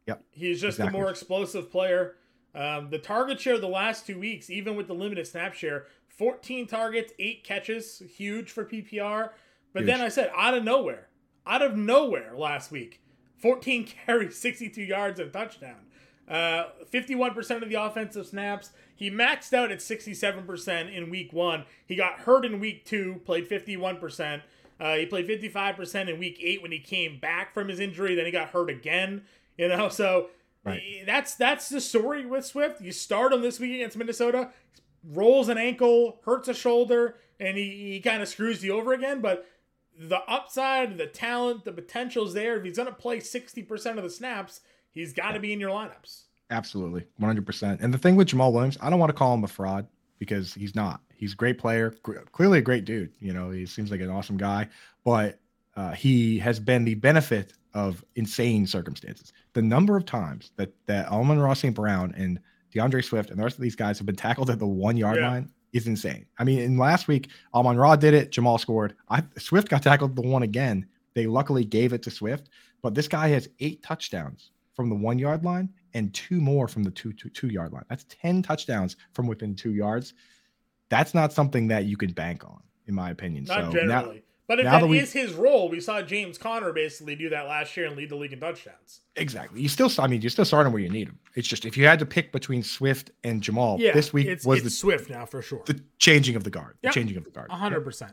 Yep. He's just exactly. the more explosive player. Um, the target share the last two weeks, even with the limited snap share, 14 targets, eight catches, huge for PPR. But huge. then I said, out of nowhere, out of nowhere last week. 14 carries, 62 yards, and touchdown. Uh, 51% of the offensive snaps. He maxed out at 67% in week one. He got hurt in week two, played 51%. Uh, he played 55% in week eight when he came back from his injury. Then he got hurt again. You know, so right. that's that's the story with Swift. You start him this week against Minnesota, rolls an ankle, hurts a shoulder, and he, he kind of screws you over again. But the upside, the talent, the potential's there. If he's going to play 60% of the snaps, he's got to be in your lineups. Absolutely. 100%. And the thing with Jamaal Williams, I don't want to call him a fraud because he's not. He's a great player, clearly a great dude. You know, he seems like an awesome guy, but uh, he has been the benefit of insane circumstances. The number of times that that Amon-Ra St. Brown and D'Andre Swift and the rest of these guys have been tackled at the one yard yeah. line is insane. I mean, in last week, Amon Ra did it. Jamaal scored. I, Swift got tackled the one again. They luckily gave it to Swift, but this guy has eight touchdowns from the one yard line and two more from the two, two, two yard line. That's 10 touchdowns from within two yards. That's not something that you can bank on, in my opinion. Not so generally. Now, but if now that, that we, is his role, we saw James Conner basically do that last year and lead the league in touchdowns. Exactly. You still, I mean, you still start him where you need him. It's just if you had to pick between Swift and Jamaal, yeah, this week it's, was it's the Swift now for sure. The changing of the guard. Yep. The changing of the guard. hundred yep. percent.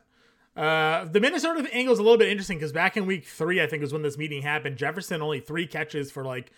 Uh, the Minnesota angle is a little bit interesting because back in week three, I think was when this meeting happened. Jefferson only three catches for like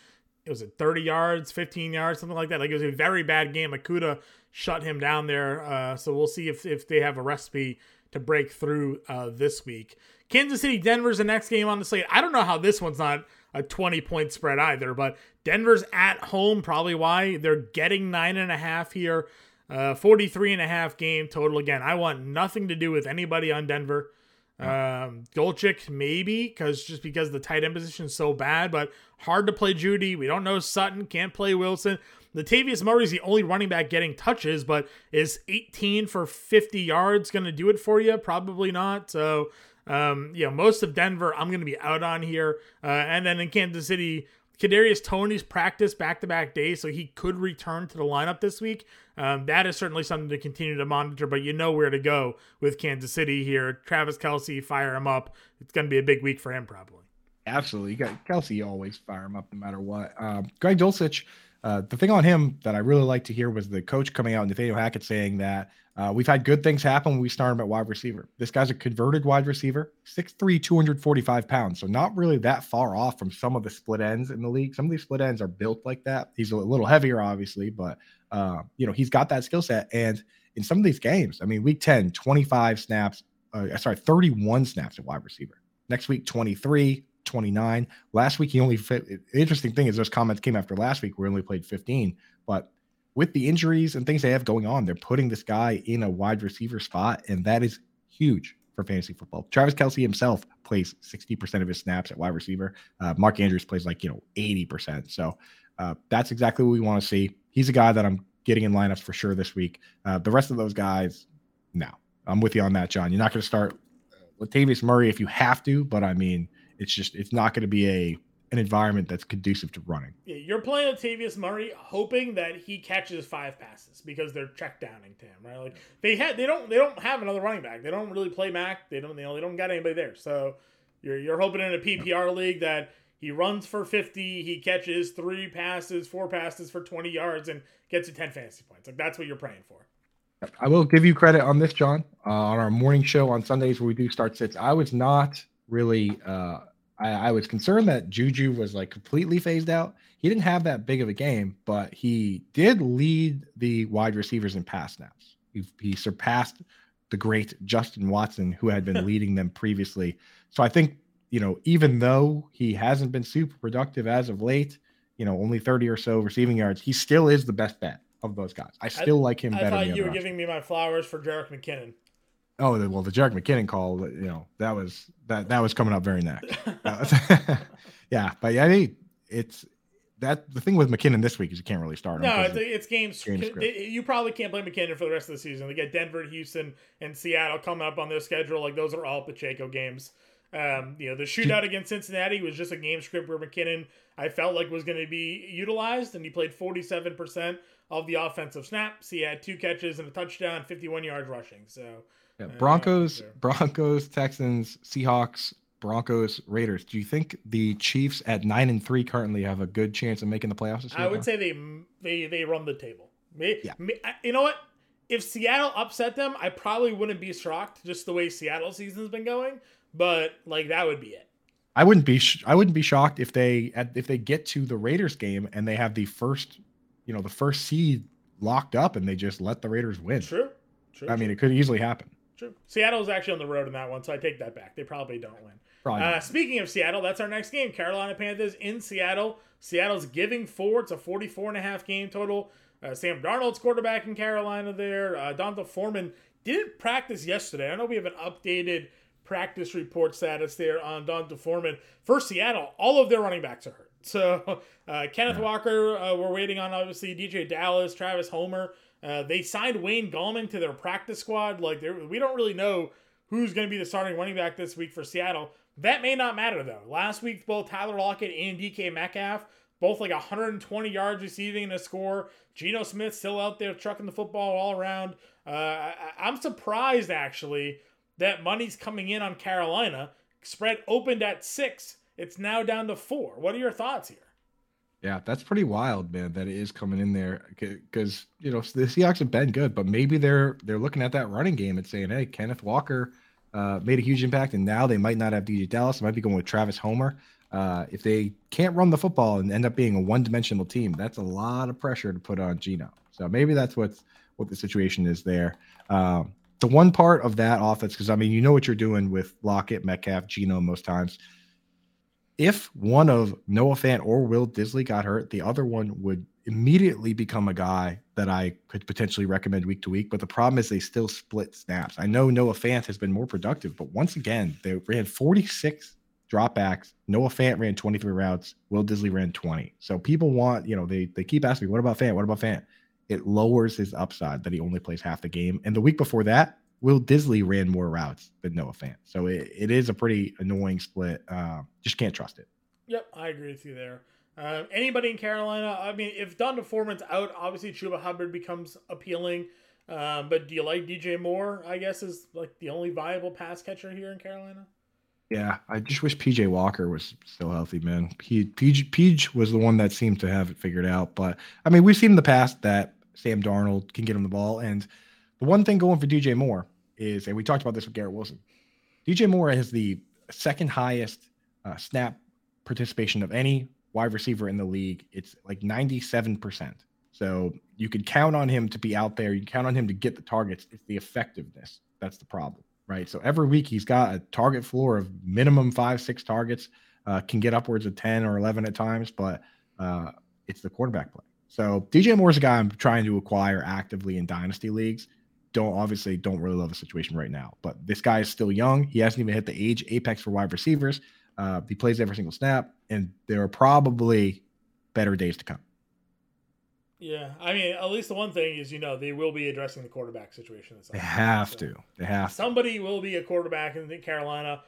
it was it 30 yards, 15 yards, something like that. Like it was a very bad game. Okudah shut him down there. Uh, so we'll see if if they have a recipe to break through uh, this week. Kansas City, Denver's the next game on the slate. I don't know how this one's not a 20 point spread either, but Denver's at home, probably why they're getting nine and a half here. Uh, 43 and a half game total. Again, I want nothing to do with anybody on Denver. Um, Dulcich maybe because just because the tight end position is so bad, but hard to play Jeudy. We don't know Sutton, can't play Wilson. Latavius Murray is the only running back getting touches, but is 18 for 50 yards going to do it for you? Probably not. So, um, you know, most of Denver, I'm going to be out on here. Uh, and then in Kansas City, Kadarius Toney's practice back to back days, so he could return to the lineup this week. Um, that is certainly something to continue to monitor, but you know where to go with Kansas City here. Travis Kelce, fire him up. It's going to be a big week for him, probably. Absolutely. Kelce always fire him up no matter what. Um, Greg Dulcich, uh, the thing on him that I really like to hear was the coach coming out, Nathaniel Hackett, saying that uh, we've had good things happen when we start him at wide receiver. This guy's a converted wide receiver, 6'3, 245 pounds. So not really that far off from some of the split ends in the league. Some of these split ends are built like that. He's a little heavier, obviously, but uh, you know, he's got that skill set. And in some of these games, I mean, week 10, 25 snaps, uh, sorry, 31 snaps at wide receiver. Next week, 23, 29. Last week, he only fit. Interesting thing is those comments came after last week where he only played 15. But with the injuries and things they have going on, they're putting this guy in a wide receiver spot, and that is huge for fantasy football. Travis Kelce himself plays 60% of his snaps at wide receiver. Uh, Mark Andrews plays like, you know, 80%. So uh, that's exactly what we want to see he's a guy that I'm getting in lineups for sure this week. Uh, the rest of those guys, no, I'm with you on that, John. You're not going to start Latavius Murray if you have to, but I mean, it's just it's not going to be a an environment that's conducive to running. Yeah, you're playing Latavius Murray, hoping that he catches five passes because they're check downing to him, right? Like they had, they don't, they don't have another running back. They don't really play Mac. They don't, you know, they don't got anybody there. So you're you're hoping in a PPR league that he runs for 50. He catches three passes, four passes for 20 yards, and gets you 10 fantasy points. Like that's what you're praying for. I will give you credit on this, John. Uh, on our morning show on Sundays, where we do start sits, I was not really. Uh, I, I, was concerned that Juju was like completely phased out. He didn't have that big of a game, but he did lead the wide receivers in pass snaps. He, he surpassed the great Justin Watson, who had been leading them previously. So I think you know, even though he hasn't been super productive as of late, you know, only 30 or so receiving yards, he still is the best bet of those guys. I still I, like him I better. I thought you were giving me my flowers for Jerick McKinnon. Oh well, the Jerick McKinnon call, you know, that was that that was coming up very next. yeah, but yeah, I mean, it's that the thing with McKinnon this week is you can't really start him. No, it's, it's games. you probably can't play McKinnon for the rest of the season. They get Denver, Houston, and Seattle coming up on their schedule. Like those are all Pacheco games. Um, you know, the shootout against Cincinnati was just a game script where McKinnon I felt like was going to be utilized, and he played 47% of the offensive snaps. He had two catches and a touchdown, 51 yards rushing. So yeah, uh, Broncos, uh, Broncos, Texans, Seahawks, Broncos, Raiders. Do you think the Chiefs at nine and three currently have a good chance of making the playoffs? I would say they they they run the table. yeah. you know what? If Seattle upset them, I probably wouldn't be shocked. Just the way Seattle season's been going but like that would be it. I wouldn't be sh- I wouldn't be shocked if they if they get to the Raiders game and they have the first you know the first seed locked up and they just let the Raiders win. True. True. I mean, it could easily happen. True. Seattle's actually on the road in that one, so I take that back. They probably don't win. Probably uh, speaking of Seattle, that's our next game. Carolina Panthers in Seattle. Seattle's giving four. It's a 44 and a half game total. Uh, Sam Darnold's quarterback in Carolina there. Uh, D'Onta Foreman didn't practice yesterday. I know we have an updated – practice report status there on D'Onta Foreman. For Seattle, all of their running backs are hurt. So uh, Kenneth yeah. Walker, uh, we're waiting on obviously DeeJay Dallas, Travis Homer. Uh, they signed Wayne Gallman to their practice squad. Like we don't really know who's going to be the starting running back this week for Seattle. That may not matter though. Last week, both Tyler Lockett and DK Metcalf, both like 120 yards receiving and a score. Geno Smith still out there trucking the football all around. Uh, I, I'm surprised actually that money's coming in on Carolina. Spread opened at six. It's now down to four. What are your thoughts here? Yeah, that's pretty wild, man. That it is coming in there because you know the Seahawks have been good, but maybe they're they're looking at that running game and saying, "Hey, Kenneth Walker uh, made a huge impact, and now they might not have DeeJay Dallas. They might be going with Travis Homer. Uh, if they can't run the football and end up being a one-dimensional team, that's a lot of pressure to put on Geno. So maybe that's what's what the situation is there. Um, the one part of that offense, because I mean, you know what you're doing with Lockett, Metcalf, Geno most times. If one of Noah Fant or Will Dissly got hurt, the other one would immediately become a guy that I could potentially recommend week to week. But the problem is they still split snaps. I know Noah Fant has been more productive, but once again, they ran 46 dropbacks. Noah Fant ran 23 routes. Will Dissly ran 20. So people want, you know, they they keep asking me, what about Fant? What about Fant? It lowers his upside that he only plays half the game. And the week before that, Will Dissly ran more routes than Noah Fant. So it, it is a pretty annoying split. Uh, just can't trust it. Yep, I agree with you there. Uh, anybody in Carolina? I mean, if D'Onta Foreman's out, obviously Chuba Hubbard becomes appealing. Um, but do you like DJ Moore? I guess is like the only viable pass catcher here in Carolina. Yeah, I just wish PJ Walker was still healthy, man. He PJ, PJ was the one that seemed to have it figured out. But I mean, we've seen in the past that Sam Darnold can get him the ball. And the one thing going for DJ Moore is, and we talked about this with Garrett Wilson, DJ Moore has the second highest uh, snap participation of any wide receiver in the league. It's like 97%. So you could count on him to be out there. You can count on him to get the targets. It's the effectiveness. That's the problem, right? So every week he's got a target floor of minimum five, six targets, uh, can get upwards of 10 or 11 at times, but uh, it's the quarterback play. So DJ Moore is a guy I'm trying to acquire actively in dynasty leagues. Don't obviously don't really love the situation right now, but this guy is still young. He hasn't even hit the age apex for wide receivers. Uh, he plays every single snap, and there are probably better days to come. Yeah, I mean, at least the one thing is, you know, they will be addressing the quarterback situation. They have so to. They have. Somebody to. will be a quarterback in Carolina,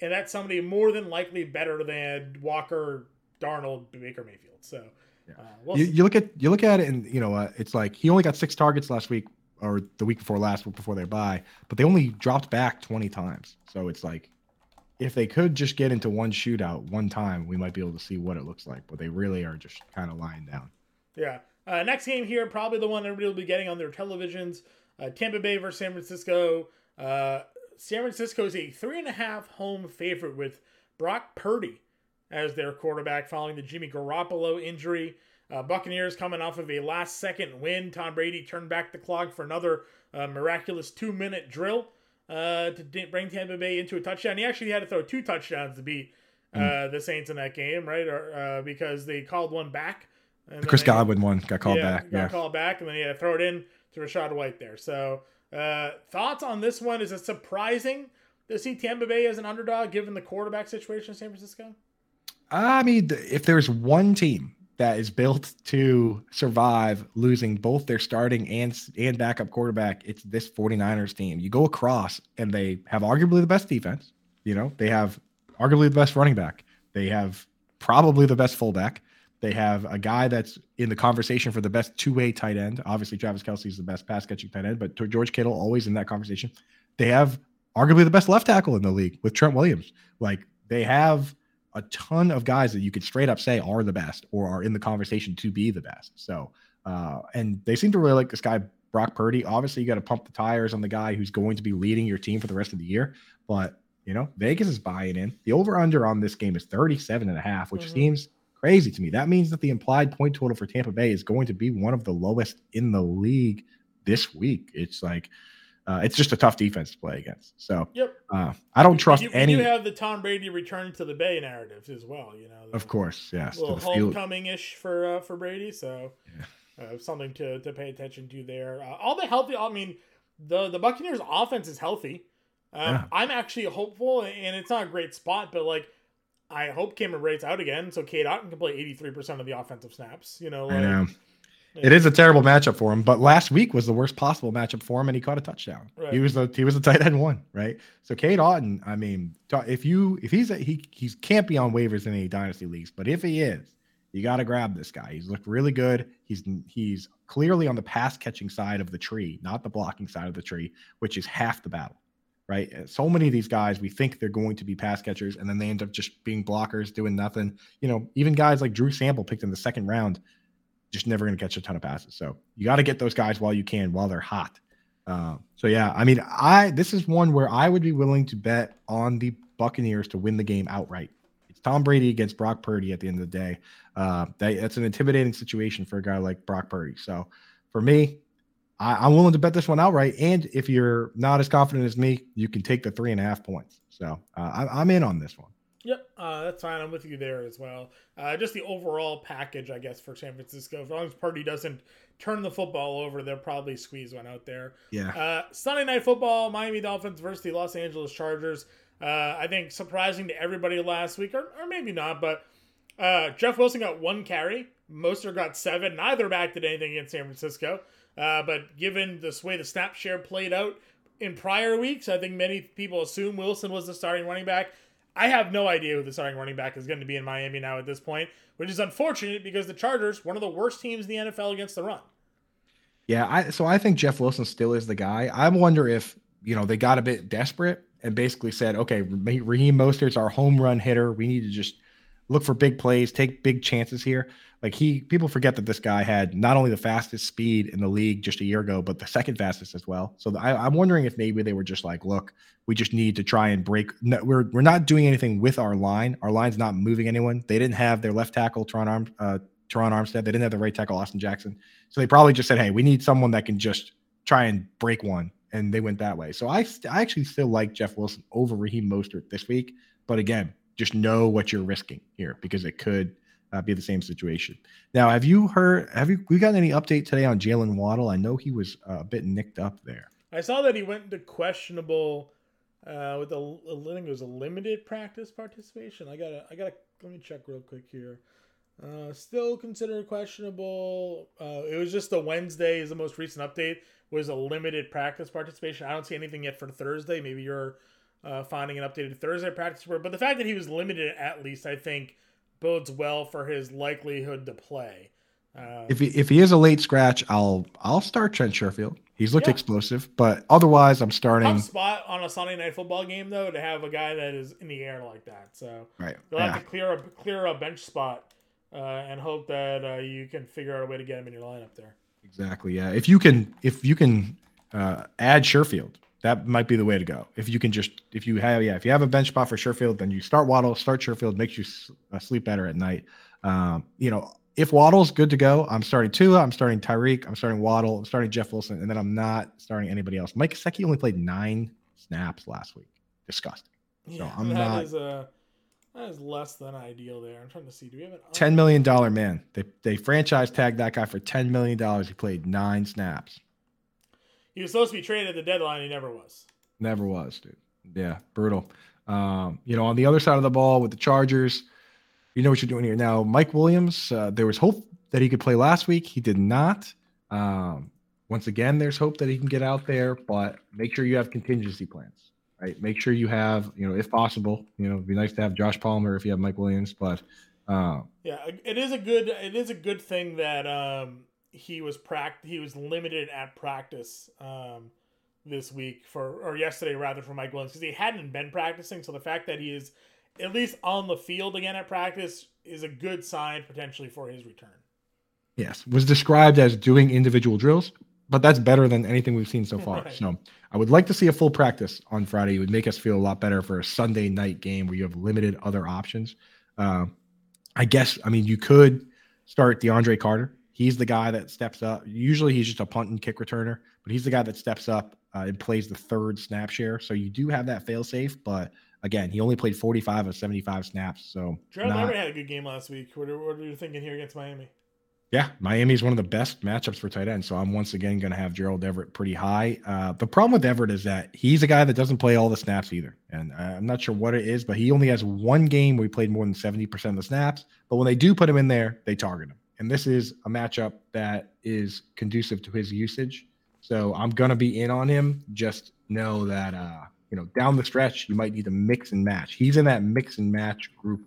and that's somebody more than likely better than Walker, Darnold, Baker Mayfield. So, uh, we'll you, you, look at you look at it, and you know, uh, it's like he only got six targets last week or the week before last, before their bye, but they only dropped back twenty times. So it's like if they could just get into one shootout one time, we might be able to see what it looks like. But they really are just kind of lying down. Yeah. Uh, next game here, probably the one everybody will be getting on their televisions. Uh, Tampa Bay versus San Francisco. Uh, San Francisco is a three and a half home favorite with Brock Purdy as their quarterback following the Jimmy Garoppolo injury. Uh, Buccaneers coming off of a last second win. Tom Brady turned back the clock for another uh, miraculous two minute drill uh, to bring Tampa Bay into a touchdown. He actually had to throw two touchdowns to beat uh, mm. the Saints in that game, right? Or uh, because they called one back. the Chris Godwin one got called yeah, back. Got yeah, called back, and then he had to throw it in to Rachaad White there. So, uh, thoughts on this one? Is it surprising to see Tampa Bay as an underdog given the quarterback situation in San Francisco? I mean, if there's one team that is built to survive losing both their starting and and backup quarterback. It's this 49ers team. You go across and they have arguably the best defense. You know, they have arguably the best running back. They have probably the best fullback. They have a guy that's in the conversation for the best two-way tight end. Obviously, Travis Kelce is the best pass-catching tight end, but George Kittle always in that conversation. They have arguably the best left tackle in the league with Trent Williams. Like they have a ton of guys that you could straight up say are the best or are in the conversation to be the best. So, uh, and they seem to really like this guy, Brock Purdy. Obviously, you got to pump the tires on the guy who's going to be leading your team for the rest of the year. But, you know, Vegas is buying in. The over under on this game is 37 and a half, which mm-hmm. seems crazy to me. That means that the implied point total for Tampa Bay is going to be one of the lowest in the league this week. It's like, uh, it's just a tough defense to play against. So, yep. Uh, I don't trust you, any. You have the Tom Brady return to the Bay narratives as well. You know, of course, yes. A little homecoming ish for uh, for Brady, so yeah. uh, something to, to pay attention to there. Uh, all the healthy. I mean, the the Buccaneers offense is healthy. Um, yeah. I'm actually hopeful, and it's not a great spot, but like. I hope Cameron Brate's out again, so Cade Otton can play 83% of the offensive snaps. You know, like, it is a terrible matchup for him, but last week was the worst possible matchup for him, and he caught a touchdown. Right. He was the he was the tight end one, right? So Cade Otton, I mean, if you if he's a, he he can't be on waivers in any dynasty leagues, but if he is, you got to grab this guy. He's looked really good. He's he's clearly on the pass catching side of the tree, not the blocking side of the tree, which is half the battle, right? Uh, so many of these guys, we think they're going to be pass catchers, and then they end up just being blockers, doing nothing. You know, even guys like Drew Sample picked in the second round just never going to catch a ton of passes. So you got to get those guys while you can, while they're hot. Uh, so yeah, I mean, I this is one where I would be willing to bet on the Buccaneers to win the game outright. It's Tom Brady against Brock Purdy at the end of the day. Uh, that, that's an intimidating situation for a guy like Brock Purdy. So for me, I, am willing to bet this one outright. And if you're not as confident as me, you can take the three and a half points. So uh, I, I'm in on this one. Uh, that's fine. I'm with you there as well. Uh, just the overall package, I guess, for San Francisco. As long as Purdy doesn't turn the football over, they'll probably squeeze one out there. Yeah. Uh, Sunday night football: Miami Dolphins versus the Los Angeles Chargers. Uh, I think surprising to everybody last week, or, or maybe not, but uh, Jeff Wilson got one carry. Mostert got seven. Neither back did anything against San Francisco. Uh, but given this way the snap share played out in prior weeks, I think many people assume Wilson was the starting running back. I have no idea who the starting running back is going to be in Miami now at this point, which is unfortunate because the Chargers, one of the worst teams in the NFL against the run. Yeah, I so I think Jeff Wilson still is the guy. I wonder if you know they got a bit desperate and basically said, okay, Raheem Mostert's our home run hitter. We need to just look for big plays, take big chances here. Like he, people forget that this guy had not only the fastest speed in the league just a year ago, but the second fastest as well. So I, am wondering if maybe they were just like, look, we just need to try and break. No, we're we're not doing anything with our line. Our line's not moving anyone. They didn't have their left tackle Terron Arm, uh, Terron Armstead. They didn't have the right tackle Austin Jackson. So they probably just said, hey, we need someone that can just try and break one, and they went that way. So I I actually still like Jeff Wilson over Raheem Mostert this week, but again, just know what you're risking here because it could uh, be the same situation. Now, have you heard? Have you we got any update today on Jalen Waddle? I know he was uh, a bit nicked up there. I saw that he went into questionable uh, with a, I think it was a limited practice participation. I gotta, I gotta, let me check real quick here. Uh, still considered questionable. Uh, it was just a Wednesday is the most recent update. Was a limited practice participation. I don't see anything yet for Thursday. Maybe you're uh, finding an updated Thursday practice report. But the fact that he was limited at least, I think, bodes well for his likelihood to play. Uh, if he if he is a late scratch, I'll I'll start Trent Sherfield. He's looked yeah. explosive, but otherwise, I'm starting. Tough spot on a Sunday night football game though to have a guy that is in the air like that. So right, you'll yeah. have to clear a clear a bench spot uh, and hope that uh, you can figure out a way to get him in your lineup there. Exactly. Yeah. If you can, if you can uh, add Sherfield, that might be the way to go. If you can just, if you have, yeah, if you have a bench spot for Sherfield, then you start Waddle, start Sherfield, makes you uh, sleep better at night. Um, you know, if Waddle's good to go, I'm starting Tua, I'm starting Tyreek, I'm starting Waddle, I'm starting Jeff Wilson, and then I'm not starting anybody else. Mike Gesicki only played nine snaps last week. Disgusting. So yeah, I'm that not. Is a, that is less than ideal there. I'm trying to see. Do we have an ten million dollar man? They they franchise tagged that guy for ten million dollars. He played nine snaps. He was supposed to be traded at the deadline. He never was. Never was, dude. Yeah, brutal. Um, you know, on the other side of the ball with the Chargers, you know what you're doing here. Now, Mike Williams, uh, there was hope that he could play last week. He did not. Um, once again, there's hope that he can get out there, but make sure you have contingency plans, right? Make sure you have, you know, if possible, you know, it'd be nice to have Josh Palmer if you have Mike Williams, but um, yeah, it is a good, it is a good thing that um, he was pract he was limited at practice um, this week for or yesterday rather for Mike Williams because he hadn't been practicing. So the fact that he is at least on the field again at practice is a good sign potentially for his return. Yes, was described as doing individual drills, but that's better than anything we've seen so far. right. So I would like to see a full practice on Friday. It would make us feel a lot better for a Sunday night game where you have limited other options. Uh, I guess I mean you could start DeAndre Carter He's the guy that steps up. Usually he's just a punt and kick returner, but he's the guy that steps up uh, and plays the third snap share. So you do have that fail safe, but again, he only played 45 of 75 snaps. So Gerald not... had a good game last week. What are, what are you thinking here against Miami? Yeah, Miami is one of the best matchups for tight end. So I'm once again going to have Gerald Everett pretty high. Uh, the problem with Everett is that he's a guy that doesn't play all the snaps either. And I'm not sure what it is, but he only has one game where he played more than 70% of the snaps. But when they do put him in there, they target him and this is a matchup that is conducive to his usage. So I'm gonna be in on him. Just know that uh, you know down the stretch you might need to mix and match. He's in that mix and match group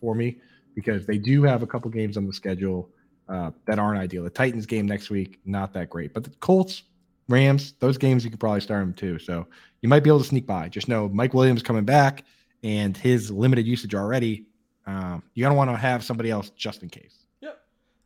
for me because they do have a couple games on the schedule uh, that aren't ideal. The Titans game next week not that great, but the Colts, Rams, those games you could probably start him too. So you might be able to sneak by. Just know Mike Williams coming back and his limited usage already. Um, you gotta want to have somebody else just in case.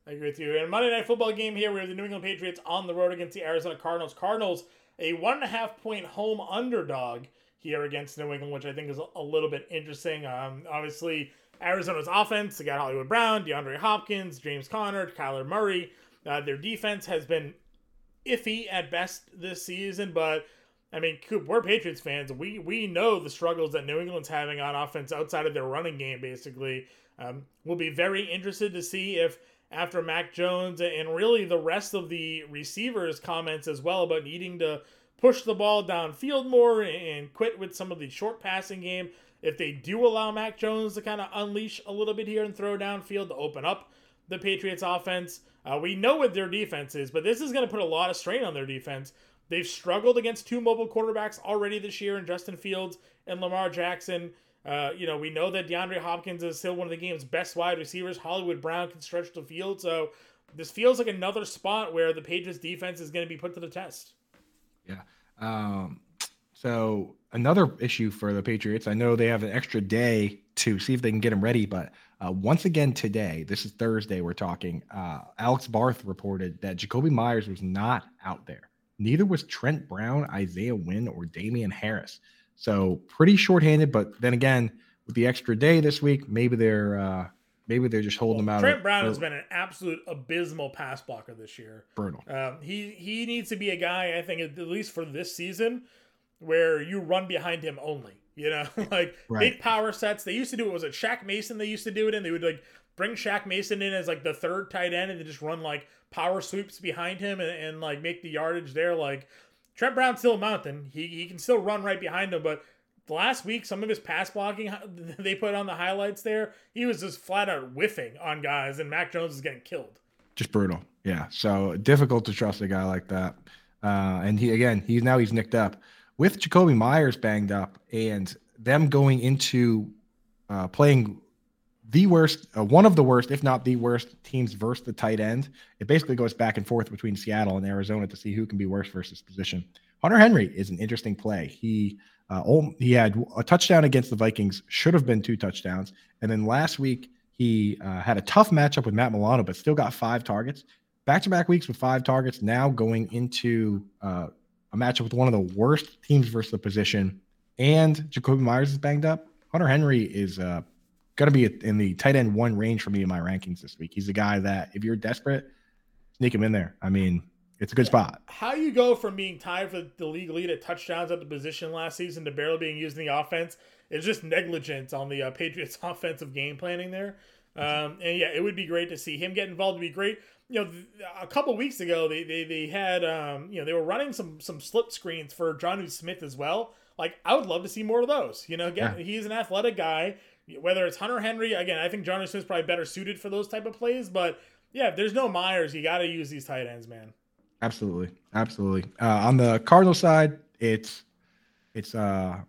I agree with you. And Monday Night Football game here, we have the New England Patriots on the road against the Arizona Cardinals. Cardinals, a one and a half point home underdog here against New England, which I think is a little bit interesting. Um, obviously, Arizona's offense, they got Hollywood Brown, DeAndre Hopkins, James Conner, Kyler Murray. Uh, their defense has been iffy at best this season, but I mean, Coop, we're Patriots fans. We we know the struggles that New England's having on offense outside of their running game. Basically, um, we'll be very interested to see if after Mac Jones and really the rest of the receivers' comments as well about needing to push the ball downfield more and quit with some of the short passing game. If they do allow Mac Jones to kind of unleash a little bit here and throw downfield to open up the Patriots offense, uh, we know what their defense is, but this is going to put a lot of strain on their defense. They've struggled against two mobile quarterbacks already this year in Justin Fields and Lamar Jackson. Uh, you know, we know that DeAndre Hopkins is still one of the game's best wide receivers. Hollywood Brown can stretch the field. So this feels like another spot where the Patriots defense is going to be put to the test. Yeah. Um, so another issue for the Patriots, I know they have an extra day to see if they can get him ready, but uh, once again today, this is Thursday, we're talking. Uh, Alex Barth reported that Jakobi Meyers was not out there. Neither was Trent Brown, Isaiah Wynn, or Damien Harris. So pretty shorthanded, but then again, with the extra day this week, maybe they're uh, maybe they're just holding well, them out. Trent Brown has been an absolute abysmal pass blocker this year. Brutal. Um, he he needs to be a guy, I think, at least for this season, where you run behind him only. You know, like right. big power sets. They used to do it. Was it Shaq Mason? They used to do it, and they would like bring Shaq Mason in as like the third tight end, and they just run like power sweeps behind him and, and like make the yardage there. Like Trent Brown's still a mountain. He he can still run right behind him, but last week some of his pass blocking they put on the highlights there, he was just flat out whiffing on guys, and Mac Jones is getting killed. Just brutal. Yeah. So difficult to trust a guy like that. Uh, and he again, he's now he's nicked up with Jakobi Meyers banged up and them going into uh, playing the worst, uh, one of the worst, if not the worst teams versus the tight end. It basically goes back and forth between Seattle and Arizona to see who can be worse versus position. Hunter Henry is an interesting play. He uh, he had a touchdown against the Vikings, should have been two touchdowns, and then last week he uh, had a tough matchup with Matt Milano, but still got five targets. Back to back weeks with five targets. Now going into uh, a matchup with one of the worst teams versus the position, and Jakobi Meyers is banged up. Hunter Henry is uh, going to be in the tight end one range for me in my rankings this week. He's a guy that if you're desperate, sneak him in there. I mean, it's a good spot. How you go from being tied for the league lead at touchdowns at the position last season to barely being used in the offense is just negligence on the uh, Patriots' offensive game planning there. Um, and yeah, it would be great to see him get involved. It'd be great. You know, a couple weeks ago, they they, they had um, you know they were running some some slip screens for Jonnu Smith as well. Like I would love to see more of those. You know, again, yeah. he's an athletic guy. Whether it's Hunter Henry, again, I think Jonnu Smith's probably better suited for those type of plays. But yeah, if there's no Meyers, you got to use these tight ends, man. Absolutely, absolutely. Uh, on the Cardinal side, it's it's uh,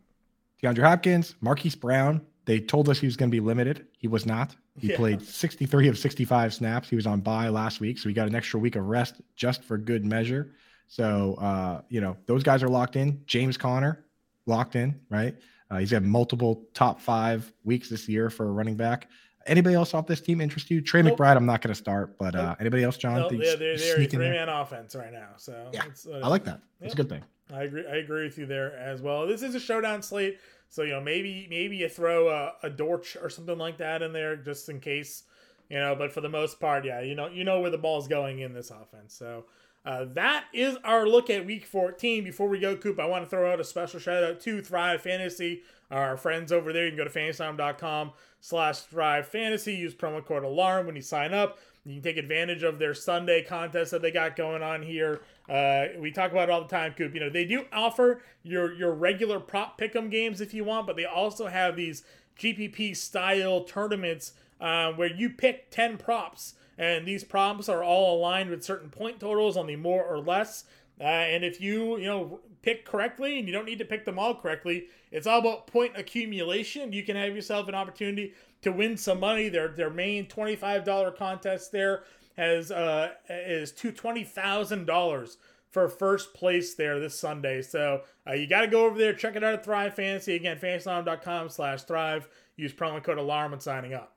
DeAndre Hopkins, Marquise Brown. They told us he was going to be limited. He was not. He yeah. played 63 of 65 snaps. He was on bye last week, so he got an extra week of rest just for good measure. So uh, you know those guys are locked in. James Conner locked in, right? Uh, he's had multiple top five weeks this year for a running back. Anybody else off this team interest you? Trey nope. McBride, I'm not going to start, but uh, anybody else, John? No, yeah, they're, they're a three man offense right now. So yeah, uh, I like that. It's a good thing. I agree. I agree with you there as well. This is a showdown slate, so you know maybe maybe you throw a, a Dortch or something like that in there just in case, you know. But for the most part, yeah, you know you know where the ball's going in this offense. So uh, that is our look at Week 14. Before we go, Coop, I want to throw out a special shout out to Thrive Fantasy, our friends over there. You can go to fantasy.com slash Thrive Fantasy. Use promo code ALARM when you sign up. You can take advantage of their Sunday contest that they got going on here. Uh, we talk about it all the time, Coop. You know, they do offer your your regular prop pick'em games if you want, but they also have these GPP style tournaments uh, where you pick 10 props and these props are all aligned with certain point totals on the more or less. Uh, and if you you know pick correctly, and you don't need to pick them all correctly, it's all about point accumulation. You can have yourself an opportunity to win some money. Their their main twenty five dollar contest there has uh is to twenty thousand dollars for first place there this Sunday. So uh, you got to go over there, check it out at Thrive Fantasy. Again, fantasyalarm.com slash thrive. Use promo code ALARM when signing up.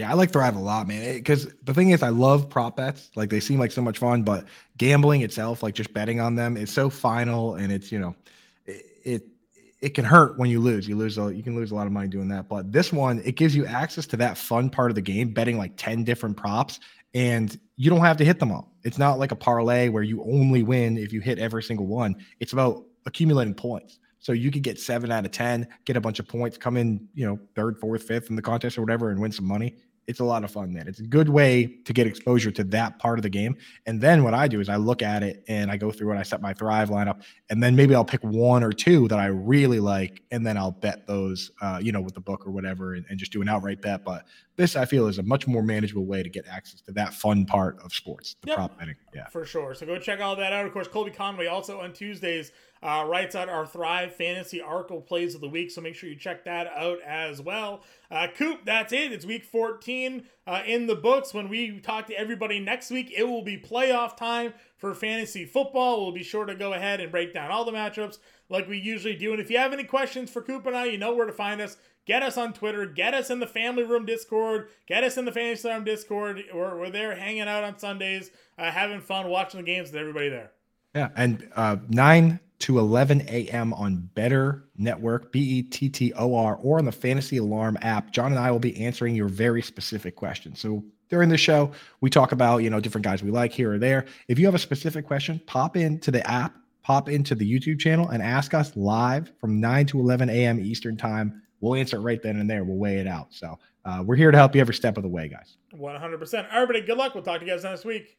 Yeah, I like Thrive a lot, man. Because the thing is, I love prop bets. Like they seem like so much fun, but gambling itself, like just betting on them, is so final, and it's you know, it it, it can hurt when you lose. You lose, a, you can lose a lot of money doing that. But this one, it gives you access to that fun part of the game, betting like ten different props, and you don't have to hit them all. It's not like a parlay where you only win if you hit every single one. It's about accumulating points. So you could get seven out of 10, get a bunch of points, come in, you know, third, fourth, fifth in the contest or whatever and win some money it's a lot of fun, man. It's a good way to get exposure to that part of the game. And then what I do is I look at it and I go through and I set my Thrive lineup, and then maybe I'll pick one or two that I really like, and then I'll bet those, uh, you know, with the book or whatever, and, and just do an outright bet. But this I feel is a much more manageable way to get access to that fun part of sports, the yep. prop betting. Yeah, for sure. So go check all that out. Of course, Colby Conway also on Tuesdays uh, writes out our Thrive Fantasy Article plays of the week. So make sure you check that out as well. Uh, Coop, that's it. It's week 14 uh, in the books. When we talk to everybody next week, it will be playoff time for fantasy football. We'll be sure to go ahead and break down all the matchups like we usually do. And if you have any questions for Coop and I, you know where to find us. Get us on Twitter. Get us in the Family Room Discord. Get us in the Fantasy Room Discord. We're, we're there hanging out on Sundays, uh, having fun, watching the games with everybody there. Yeah, and uh, nine to 11 a.m. on Bettor Network, B E T T O R, or on the Fantasy Alarm app. John and I will be answering your very specific questions. So during the show, we talk about, you know, different guys we like here or there. If you have a specific question, pop into the app, pop into the YouTube channel and ask us live from 9 to 11 a.m. Eastern time. We'll answer it right then and there. We'll weigh it out. So uh, we're here to help you every step of the way, guys. 100%. Everybody, good luck. We'll talk to you guys next week.